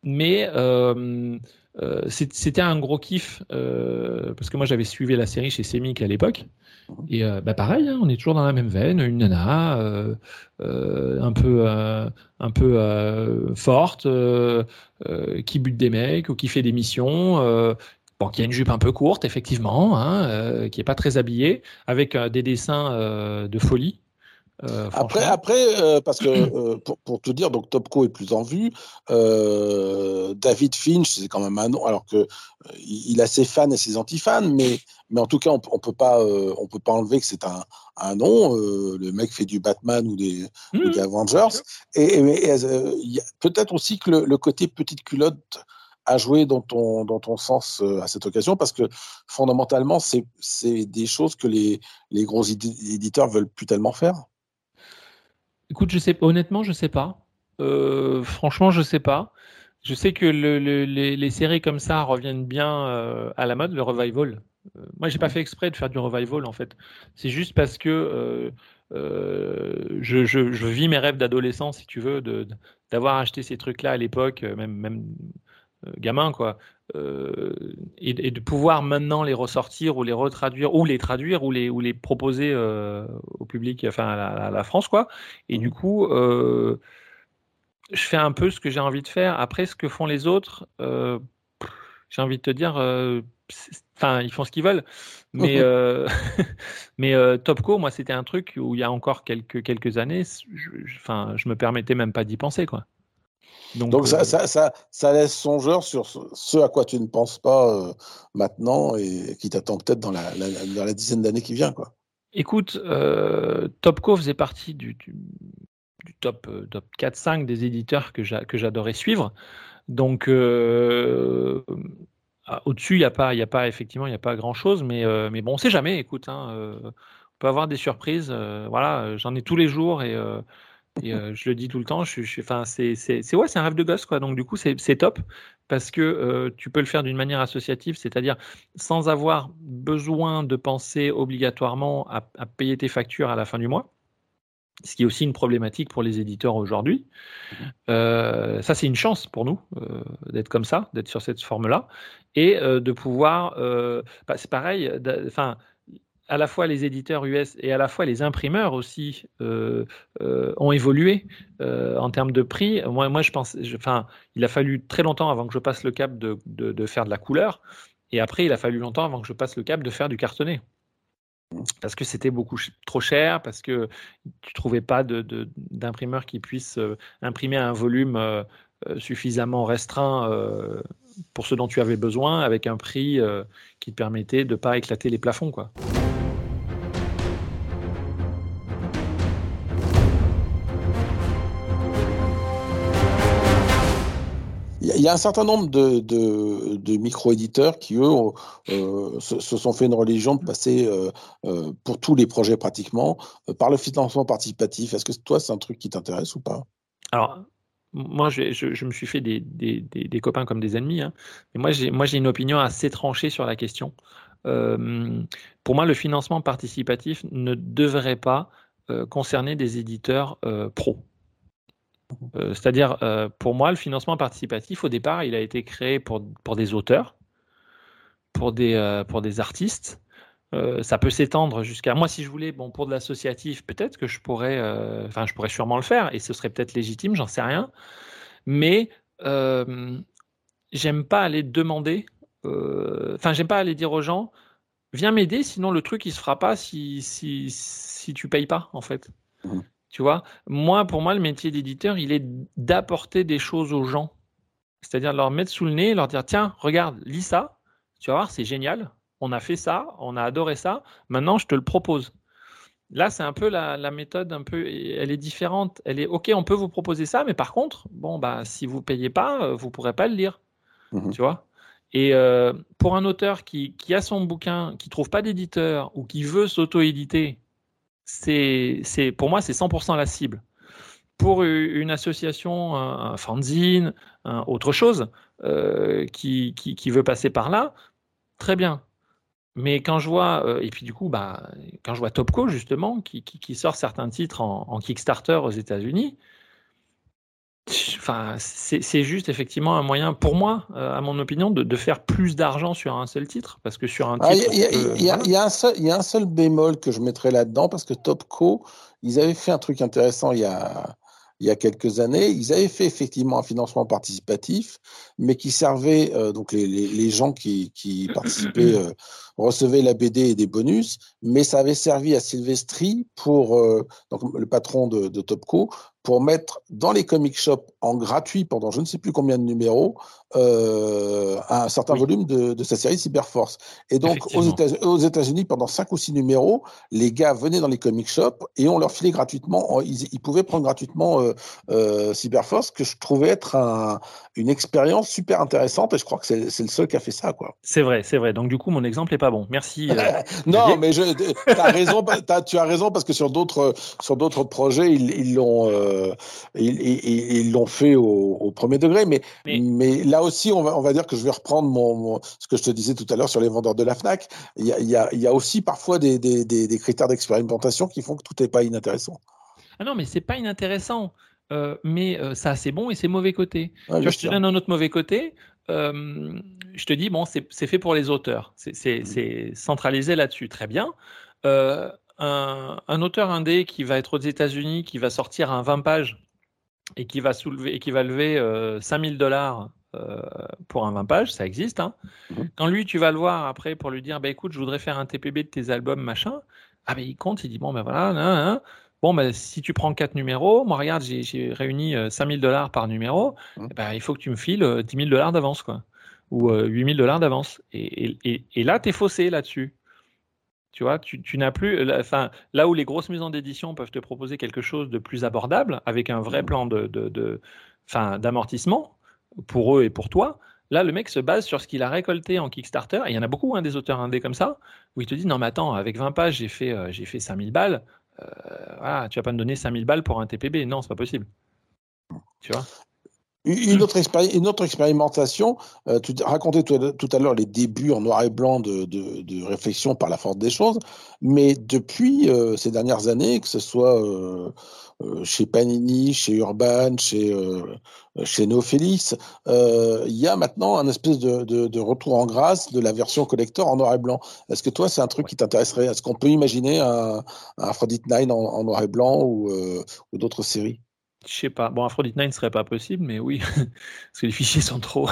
mais euh, euh, c'était un gros kiff euh, parce que moi j'avais suivi la série chez Semic à l'époque et euh, bah pareil hein, on est toujours dans la même veine une nana un peu un peu forte qui bute des mecs ou qui fait des missions Bon, qui a une jupe un peu courte, effectivement, hein, qui est pas très habillée, avec des dessins de folie. Euh, après, après euh, parce que *clears throat* euh, pour, pour, te dire, donc Topco est plus en vue. David Finch, c'est quand même un nom, alors que il a ses fans et ses anti-fans, mais mais en tout cas, on, on peut pas on peut pas enlever que c'est un, un nom. le mec fait du Batman ou des, ou des mmh. Avengers. Et, et, peut-être aussi que le, le, côté petite culotte a joué dans ton, dans ton sens à cette occasion parce que fondamentalement, c'est des choses que les, les gros éditeurs veulent plus tellement faire. Écoute, honnêtement, je sais pas. Euh, franchement, je sais pas. Je sais que les, séries comme ça reviennent bien euh, à la mode, le revival. Euh, moi, j'ai pas fait exprès de faire du revival en fait. C'est juste parce que je, vis mes rêves d'adolescent, si tu veux, d'avoir acheté ces trucs-là à l'époque, même, même gamin, quoi. Euh, et, de pouvoir maintenant les ressortir ou les retraduire ou les traduire ou les, ou les proposer euh, au public, enfin à la, France, quoi. Et du coup, euh, je fais un peu ce que j'ai envie de faire. Après, ce que font les autres, j'ai envie de te dire, enfin, ils font ce qu'ils veulent. Mais, *laughs* mais Topco, moi, c'était un truc où il y a encore quelques, quelques années, je, je me permettais même pas d'y penser, quoi. Donc, euh, ça, ça, ça, laisse songeur sur ce à quoi tu ne penses pas euh, maintenant et qui t'attend peut-être dans la, dans la, dizaine d'années qui vient. Quoi. Écoute, euh, Topco faisait partie du, du, top, top 4-5 des éditeurs que j'adorais suivre. Donc, ah, au-dessus, il n'y a, pas, y a pas, effectivement, il n'y a pas grand-chose, mais, mais bon, on ne sait jamais, écoute. Hein, on peut avoir des surprises. voilà, j'en ai tous les jours et et euh, je le dis tout le temps, je, je, enfin, c'est, c'est, ouais, c'est un rêve de gosse, quoi. Donc, du coup, c'est, top parce que euh, tu peux le faire d'une manière associative, c'est-à-dire sans avoir besoin de penser obligatoirement à, payer tes factures à la fin du mois. Ce qui est aussi une problématique pour les éditeurs aujourd'hui. Mmh euh, ça, c'est une chance pour nous d'être comme ça, d'être sur cette forme-là, et de pouvoir. Bah, c'est pareil. Enfin, à la fois les éditeurs US et à la fois les imprimeurs aussi euh, euh, ont évolué euh, en termes de prix. Moi, je pense, enfin, il a fallu très longtemps avant que je passe le cap de, de, faire de la couleur, et après, il a fallu longtemps avant que je passe le cap de faire du cartonné. Parce que c'était beaucoup trop cher, parce que tu trouvais pas d'imprimeur qui puisse imprimer un volume suffisamment restreint pour ce dont tu avais besoin, avec un prix qui te permettait de ne pas éclater les plafonds. Quoi. Il y a un certain nombre de, micro-éditeurs qui, eux, euh, se, sont fait une religion de passer, euh, euh, pour tous les projets pratiquement, par le financement participatif. Est-ce que toi, c'est un truc qui t'intéresse ou pas? Alors, moi, je, me suis fait des, copains comme des ennemis, hein. mais moi, j'ai, moi, j'ai une opinion assez tranchée sur la question. pour moi, le financement participatif ne devrait pas concerner des éditeurs pros. Euh, c'est-à-dire, euh, pour moi, le financement participatif, au départ, il a été créé pour, pour des auteurs, pour des, euh, pour des artistes. ça peut s'étendre jusqu'à moi si je voulais bon pour de l'associatif peut-être que je pourrais enfin je pourrais sûrement le faire et ce serait peut-être légitime j'en sais rien mais j'aime pas aller demander enfin j'aime pas aller dire aux gens viens m'aider sinon le truc il se fera pas si si si tu payes pas en fait mmh. Tu vois, moi, pour moi, le métier d'éditeur, il est d'apporter des choses aux gens. C'est-à-dire leur mettre sous le nez, leur dire tiens, regarde, lis ça, tu vas voir, c'est génial. On a fait ça, on a adoré ça. Maintenant, je te le propose. Là, c'est un peu la, méthode, un peu, elle est différente. Elle est ok, on peut vous proposer ça, mais par contre, bon, bah, si vous payez pas, euh, vous pourrez pas le lire. Mmh tu vois? Et euh, pour un auteur qui, qui, a son bouquin, qui trouve pas d'éditeur ou qui veut s'auto-éditer, c'est, pour moi, c'est 100% la cible. Pour une association, un, fanzine, autre chose, euh, qui, qui, veut passer par là, très bien. Mais quand je vois, euh, et puis du coup, bah, quand je vois Topco justement, qui, qui sort certains titres en Kickstarter aux États-Unis, Enfin, c'est juste effectivement un moyen, pour moi, euh, à mon opinion, de, faire plus d'argent sur un seul titre, parce que sur un ah, titre, il y, a un seul bémol que je mettrais là-dedans, parce que Topco, ils avaient fait un truc intéressant il y a il y a quelques années. Ils avaient fait effectivement un financement participatif, mais qui servait, euh, donc les, les, les, gens qui, qui *clears throat* participaient euh, recevaient la BD et des bonus, mais ça avait servi à Silvestri pour, euh, donc le patron de, de Topco, pour mettre dans les comic shops en gratuit pendant je ne sais plus combien de numéros euh, un certain volume de, de, sa série Cyberforce. Et donc aux États-Unis, pendant cinq ou six numéros, les gars venaient dans les comic shops et on leur filait gratuitement, ils, ils pouvaient prendre gratuitement euh, euh, Cyberforce, que je trouvais être un, une expérience super intéressante et je crois que c'est le seul qui a fait ça. C'est vrai, c'est vrai. Donc du coup, mon exemple est pas bon. Merci. Euh, *laughs* non, mais je, as raison, as, tu as raison parce que sur d'autres sur d'autres projets, ils l'ont euh, ils, ils, l'ont fait au, au, premier degré. Mais, mais, là aussi, on va, on va dire que je vais reprendre mon, ce que je te disais tout à l'heure sur les vendeurs de la Fnac. Il y a, il y a, il y a aussi parfois des, des, des, des critères d'expérimentation qui font que tout n'est pas inintéressant. Ah non, mais c'est pas inintéressant. Euh, mais ça c'est bon et c'est mauvais côté. je te donne un autre mauvais côté. Euh, je te dis, bon, c'est fait pour les auteurs. C'est mmh. centralisé là-dessus. Très bien. Un, un, auteur indé qui va être aux États-Unis, qui va sortir un 20 pages et qui va, soulever, et qui va lever 5000 dollars pour un 20 pages, ça existe. Hein. Mmh. Quand lui, tu vas le voir après pour lui dire, bah, écoute, je voudrais faire un TPB de tes albums, machin. Ah, ben il compte, il dit, bon, ben voilà. Bon, ben, si tu prends quatre numéros, moi, regarde, j'ai réuni 5000 euh, dollars par numéro, mmh. eh ben, il faut que tu me files 10 euh, 000 dollars d'avance, quoi. Ou 8 000 dollars d'avance. Et, et, et, là, tu es faussé là-dessus. Tu vois, tu, tu n'as plus. Enfin, là où les grosses maisons d'édition peuvent te proposer quelque chose de plus abordable, avec un vrai mmh. plan de, de, de d'amortissement pour eux et pour toi, Là, le mec se base sur ce qu'il a récolté en Kickstarter. Et il y en a beaucoup, hein, des auteurs indés comme ça, où ils te disent Non, mais attends, avec 20 pages, j'ai fait, euh, j'ai fait 5000 balles. Euh, tu vas pas me donner 5000 balles pour un TPB. Non, c'est pas possible. Tu vois? Une autre, une autre expérimentation, euh, tu racontais tout à l'heure les débuts en noir et blanc de, de, de, réflexion par la force des choses, mais depuis euh, ces dernières années, que ce soit euh, euh chez Panini, chez Urban, chez, chez Neophélis, il y a maintenant un espèce de, de, retour en grâce de la version collector en noir et blanc. Est-ce que toi, c'est un truc qui t'intéresserait? Est-ce qu'on peut imaginer un, un Aphrodite Nine en, en, noir et blanc ou, ou d'autres séries? Je sais pas. Bon, Aphrodite 9 ne serait pas possible, mais oui, *laughs* parce que les fichiers sont trop,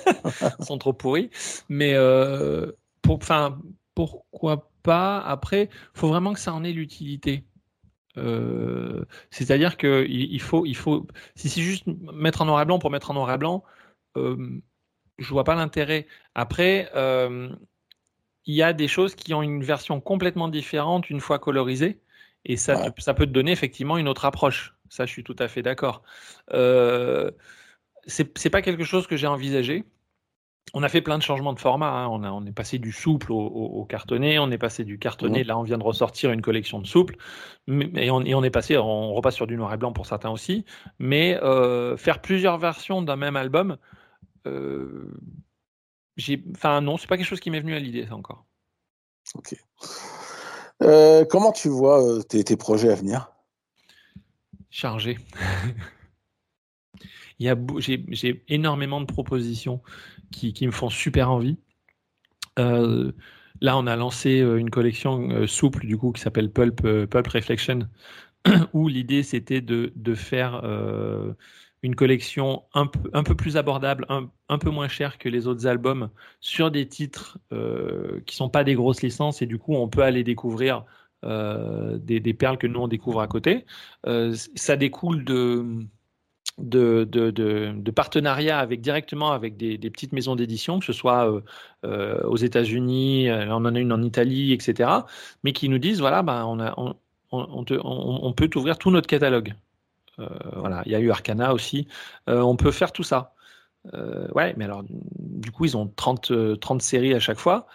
*laughs* sont trop pourris. Mais euh, pour, enfin, pourquoi pas? Après, faut vraiment que ça en ait l'utilité. Euh, c'est-à-dire que il, faut, il faut. Si c'est juste mettre en noir et blanc pour mettre en noir et blanc, euh, je vois pas l'intérêt. Après, euh, il y a des choses qui ont une version complètement différente une fois colorisée, et ça, ça peut te donner effectivement une autre approche. Ça, je suis tout à fait d'accord. Euh, c'est pas quelque chose que j'ai envisagé. On a fait plein de changements de format. Hein. On, a, on, est passé du souple au, cartonné, on est passé du cartonné. Là, on vient de ressortir une collection de souple. Mais, et, on, est passé, on repasse sur du noir et blanc pour certains aussi. Mais euh, faire plusieurs versions d'un même album, euh, enfin non, c'est pas quelque chose qui m'est venu à l'idée, ça encore. Ok. Euh, comment tu vois tes, tes projets à venir? Chargé. j'ai, énormément de propositions qui, me font super envie. Euh, là, on a lancé euh, une collection euh, souple du coup qui s'appelle Pulp, Reflection, *clears throat* où l'idée c'était de, faire une collection un peu, un peu plus abordable, un, peu moins chère que les autres albums, sur des titres qui sont pas des grosses licences et du coup on peut aller découvrir euh, des, perles que nous on découvre à côté. Euh, ça découle de, de, de, partenariats avec directement avec des, petites maisons d'édition, que ce soit euh, aux États-Unis, on en a une en Italie, etc., mais qui nous disent voilà, ben, on, a, on, on, peut t'ouvrir tout notre catalogue. voilà, il y a eu Arcana aussi. on peut faire tout ça. ouais, mais alors, du coup, ils ont 30, 30 séries à chaque fois.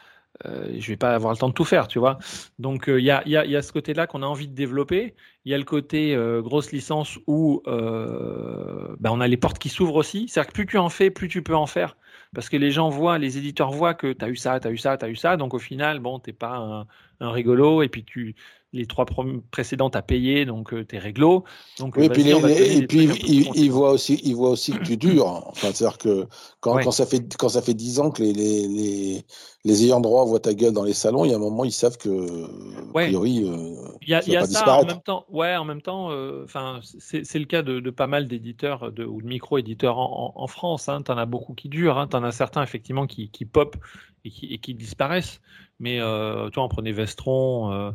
Euh, je vais pas avoir le temps de tout faire, tu vois. Donc il y, a, ce côté-là qu'on a envie de développer. Il y a le côté euh, grosse licence où euh, ben, on a les portes qui s'ouvrent aussi. C'est-à-dire que plus tu en fais, plus tu peux en faire. Parce que les gens voient, les éditeurs voient que tu as eu ça, tu as eu ça, tu as eu ça. Donc au final, bon, t'es pas un, un, rigolo et puis tu les trois précédentes à payer, donc euh, t'es réglo. Donc, oui, et puis, et puis il, voit aussi, il voit aussi que tu dures. Enfin, c'est-à-dire que quand, quand, ça fait quand ça fait dix ans que les, les, les, ayants droit voient ta gueule dans les salons, il y a un moment ils savent que a priori, euh, il y a, y a ça en même temps. Ouais, en même temps, euh, enfin, c'est le cas de, de pas mal d'éditeurs de, ou de micro-éditeurs en, en, France. Hein, T'en as beaucoup qui durent. Hein, T'en as certains effectivement qui, qui pop et qui, qui disparaissent. Mais euh, toi, on prenait Vestron.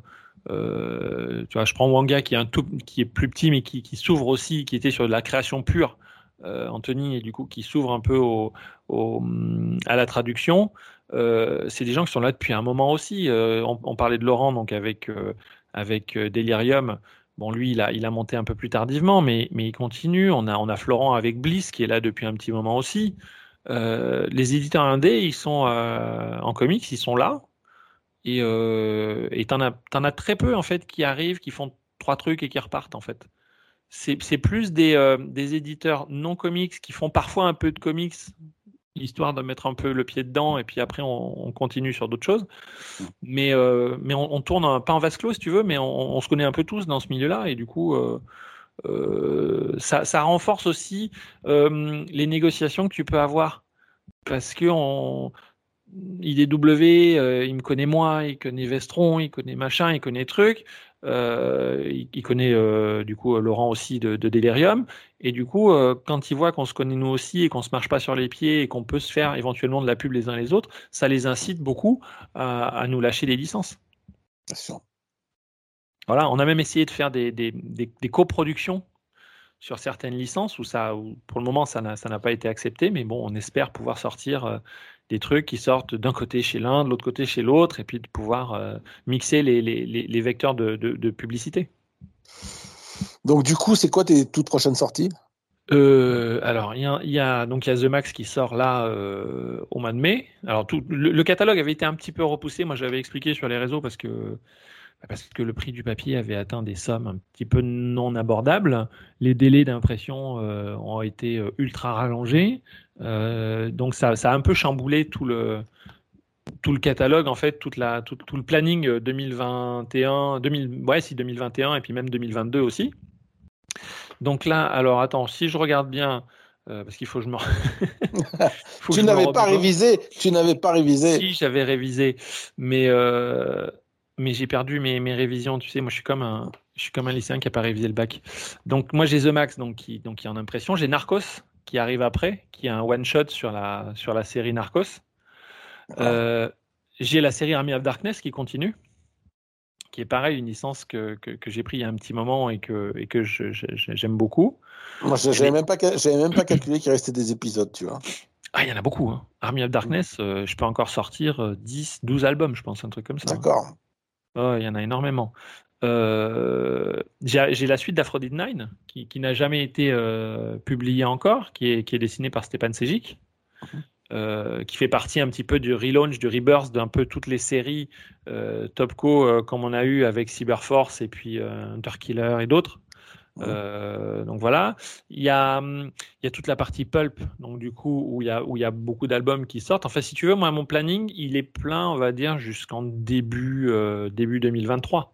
Euh, tu vois, je prends Wanga qui est un qui est plus petit mais qui, s'ouvre aussi, qui était sur de la création pure. Euh, Anthony et du coup qui s'ouvre un peu au, à la traduction. Euh, c'est des gens qui sont là depuis un moment aussi. On, parlait de Laurent donc avec avec Delirium. Bon, lui, il a, il a monté un peu plus tardivement, mais, mais il continue. On a, on a Florent avec Bliss qui est là depuis un petit moment aussi. Les éditeurs indés, ils sont en comics, ils sont là. Et euh, t'en as, très peu en fait qui arrivent, qui font trois trucs et qui repartent en fait. C'est plus des, euh, éditeurs non comics qui font parfois un peu de comics, histoire de mettre un peu le pied dedans, et puis après on, continue sur d'autres choses. Mais, euh, on, tourne pas en vase clos si tu veux, mais on, se connaît un peu tous dans ce milieu-là, et du coup euh, ça, ça, renforce aussi les négociations que tu peux avoir. Parce que on, IDW, euh, il me connaît moi, il connaît Vestron, il connaît machin, il connaît truc. Euh, il, connaît euh, du coup Laurent aussi de, Delirium. Et du coup, quand il voit qu'on se connaît nous aussi et qu'on se marche pas sur les pieds et qu'on peut se faire éventuellement de la pub les uns les autres, ça les incite beaucoup à, nous lâcher des licences. Voilà, on a même essayé de faire des, des, des, coproductions sur certaines licences où ça, pour le moment, ça n'a pas été accepté, mais bon, on espère pouvoir sortir des trucs qui sortent d'un côté chez l'un, de l'autre côté chez l'autre, et puis de pouvoir euh, mixer les, les, les, vecteurs de, de, publicité. Donc du coup, c'est quoi tes toutes prochaines sorties? Euh, alors, il y, y, a donc il y a The Max qui sort là euh, au mois de mai. Alors, tout, le, catalogue avait été un petit peu repoussé. Moi, j'avais expliqué sur les réseaux parce que parce que le prix du papier avait atteint des sommes un petit peu non abordables. Les délais d'impression ont été ultra rallongés. Euh, donc ça, ça, a un peu chamboulé tout le, tout le catalogue, en fait, toute la, tout, tout le planning 2021, 2000, ouais, si 2021 et puis même 2022 aussi. Donc là, alors attends, si je regarde bien, euh, parce qu'il faut que je me. *laughs* tu n'avais pas révisé, tu n'avais pas révisé. Si j'avais révisé, mais euh, mais j'ai perdu mes, mes, révisions. Tu sais, moi je suis comme un, je suis comme un lycéen qui n'a pas révisé le bac. Donc moi j'ai The Max, donc qui, donc qui est en impression. J'ai Narcos, qui arrive après, qui est un one-shot sur la, sur la série Narcos. Euh, j'ai la série Army of Darkness qui continue, qui est pareil, une licence que, que, j'ai pris il y a un petit moment et que, et que j'aime beaucoup. Moi, je n'avais même, pas, même pas calculé qu'il restait des épisodes, tu vois. Ah, il y en a beaucoup. Hein. Army of Darkness, euh, je peux encore sortir 10, euh, 12 albums, je pense, un truc comme ça. D'accord. Oh, il y en a énormément. Euh, j'ai la suite d'Aphrodite 9 qui, qui n'a jamais été euh, publiée encore, qui est, qui est dessinée par Stepan Sejic, mhm. euh, qui fait partie un petit peu du relaunch, du rebirth d'un peu toutes les séries Topco comme on a eu avec Cyberforce et puis Hunter et d'autres. Mhm. donc voilà, il y, a, il y a toute la partie pulp, donc du coup où il y a, où il y a beaucoup d'albums qui sortent. Enfin, si tu veux, moi mon planning il est plein, on va dire jusqu'en début début 2023.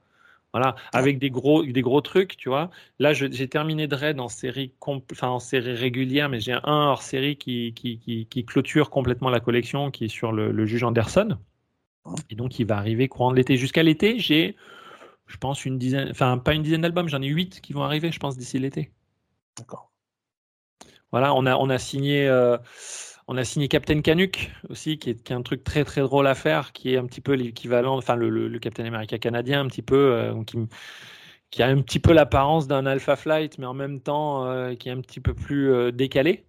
Voilà, avec des gros, des gros trucs, tu vois. Là, j'ai terminé Dread en série, enfin, en série régulière, mais j'ai un hors série qui, qui, qui, clôture complètement la collection, qui est sur le, juge Anderson. Et donc, il va arriver courant de l'été. Jusqu'à l'été, j'ai, je pense, une dizaine, enfin, pas une dizaine d'albums, j'en ai huit qui vont arriver, je pense, d'ici l'été. D'accord. Voilà, on a, on a signé. Euh, on a signé Captain Canuck aussi, qui est, un truc très très drôle à faire, qui est un petit peu l'équivalent, enfin le, Captain America canadien, un petit peu, euh, qui, a un petit peu l'apparence d'un Alpha Flight, mais en même temps euh, qui est un petit peu plus décalé,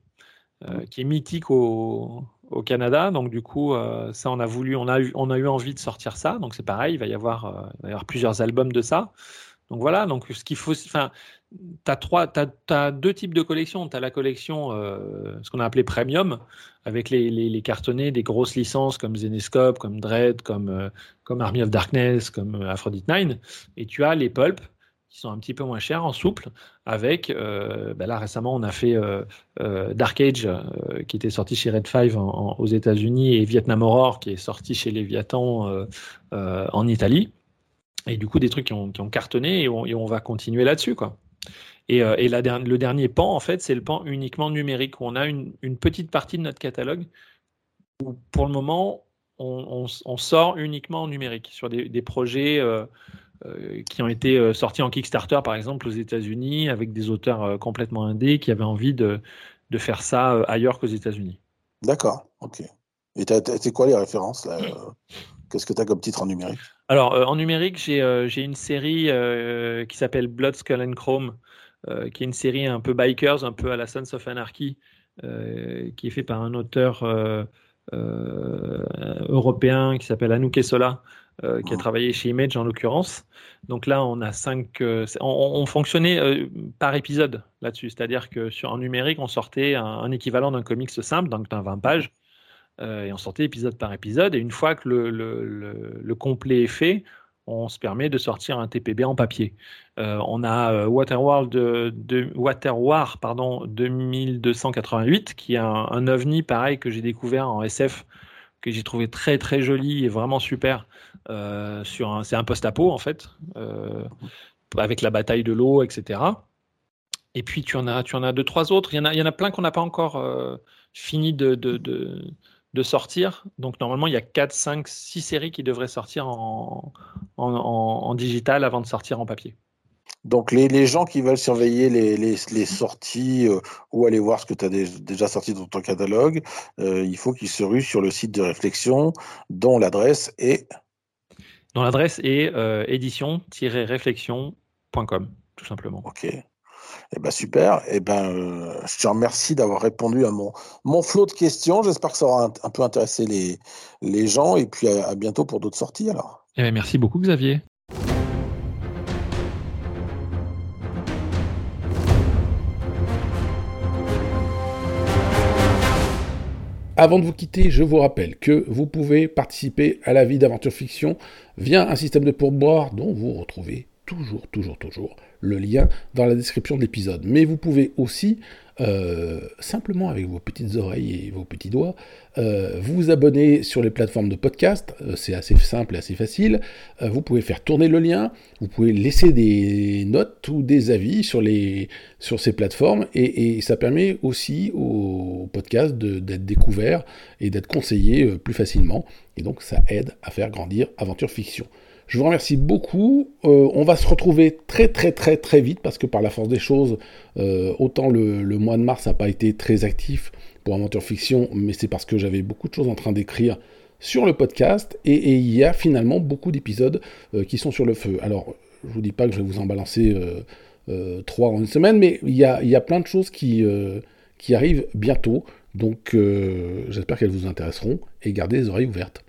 qui est mythique au, Canada. Donc du coup, ça on a voulu, on a eu, on a eu envie de sortir ça. Donc c'est pareil, il va y avoir, avoir plusieurs albums de ça. Donc voilà, donc ce qu'il faut, enfin, tu as, as, deux types de collections. Tu as la collection, euh, ce qu'on a appelé premium, avec les, les, cartonnés des grosses licences comme Zenescope, comme Dread, comme, euh, comme Army of Darkness, comme euh, Aphrodite 9. Et tu as les pulp, qui sont un petit peu moins chers, en souple, avec, ben là récemment on a fait Dark Age, qui était sorti chez Red 5 aux États-Unis, et Vietnam Horror, qui est sorti chez Leviathan en Italie. et du coup, des trucs qui ont, cartonné et on, va continuer là-dessus. Et, le dernier pan, en fait, c'est le pan uniquement numérique, où on a une, petite partie de notre catalogue où, pour le moment, on, sort uniquement en numérique sur des, projets qui ont été sortis en Kickstarter, par exemple, aux États-Unis, avec des auteurs complètement indés qui avaient envie de, de faire ça ailleurs qu'aux États-Unis. D'accord, ok. Et c'est quoi les références là Qu'est-ce que tu as comme titre en numérique? Alors, euh, en numérique, j'ai euh, une série euh, qui s'appelle Blood, Skull and Chrome, qui est une série un peu bikers, un peu à la Sons of Anarchy, qui est fait par un auteur européen qui s'appelle Anouk Sola, qui a ah. travaillé chez Image en l'occurrence. Donc là, on a cinq. On, fonctionnait par épisode là-dessus, c'est-à-dire que sur en numérique, on sortait un, un équivalent d'un comics simple, donc d'un 20 pages. Euh, et on sortait épisode par épisode. Et une fois que le, le, complet est fait, on se permet de sortir un TPB en papier. Euh, on a euh, Waterworld de, de, Waterwar pardon, 2288, qui est un, ovni pareil que j'ai découvert en SF, que j'ai trouvé très très joli et vraiment super. Sur c'est un post-apo en fait, avec la bataille de l'eau, etc. Et puis tu en as, tu en as deux trois autres. Il y en a, il y en a plein qu'on n'a pas encore fini de, de, de sortir. Donc normalement, il y a 4, 5, 6 séries qui devraient sortir en, en, digital avant de sortir en papier. Donc les, les gens qui veulent surveiller les, les, sorties euh, ou aller voir ce que tu as déjà sorti dans ton catalogue, euh, il faut qu'ils se ruent sur le site de réflexion dont l'adresse est... Dont l'adresse est euh, édition-réflexion.com, tout simplement. Ok. Eh ben super. Eh ben, euh, je te remercie d'avoir répondu à mon, mon flot de questions. J'espère que ça aura un, peu intéressé les, les gens. Et puis à, bientôt pour d'autres sorties alors. Eh ben, merci beaucoup Xavier. Avant de vous quitter, je vous rappelle que vous pouvez participer à la vie d'aventure fiction via un système de pourboire dont vous retrouvez toujours, toujours, toujours le lien dans la description de l'épisode. Mais vous pouvez aussi, euh, simplement avec vos petites oreilles et vos petits doigts, euh, vous abonner sur les plateformes de podcast. Euh, c'est assez simple et assez facile. vous pouvez faire tourner le lien. Vous pouvez laisser des notes ou des avis sur, les, sur ces plateformes. Et, et ça permet aussi au podcast d'être découvert et d'être conseillé plus facilement. Et donc ça aide à faire grandir Aventure Fiction. Je vous remercie beaucoup. Euh, on va se retrouver très très très très vite parce que par la force des choses, euh, autant le, mois de mars n'a pas été très actif pour Aventure Fiction, mais c'est parce que j'avais beaucoup de choses en train d'écrire sur le podcast et, il y a finalement beaucoup d'épisodes euh, qui sont sur le feu. Alors, je vous dis pas que je vais vous en balancer trois en une semaine, mais il y a, plein de choses qui arrivent bientôt. Donc, j'espère qu'elles vous intéresseront et gardez les oreilles ouvertes.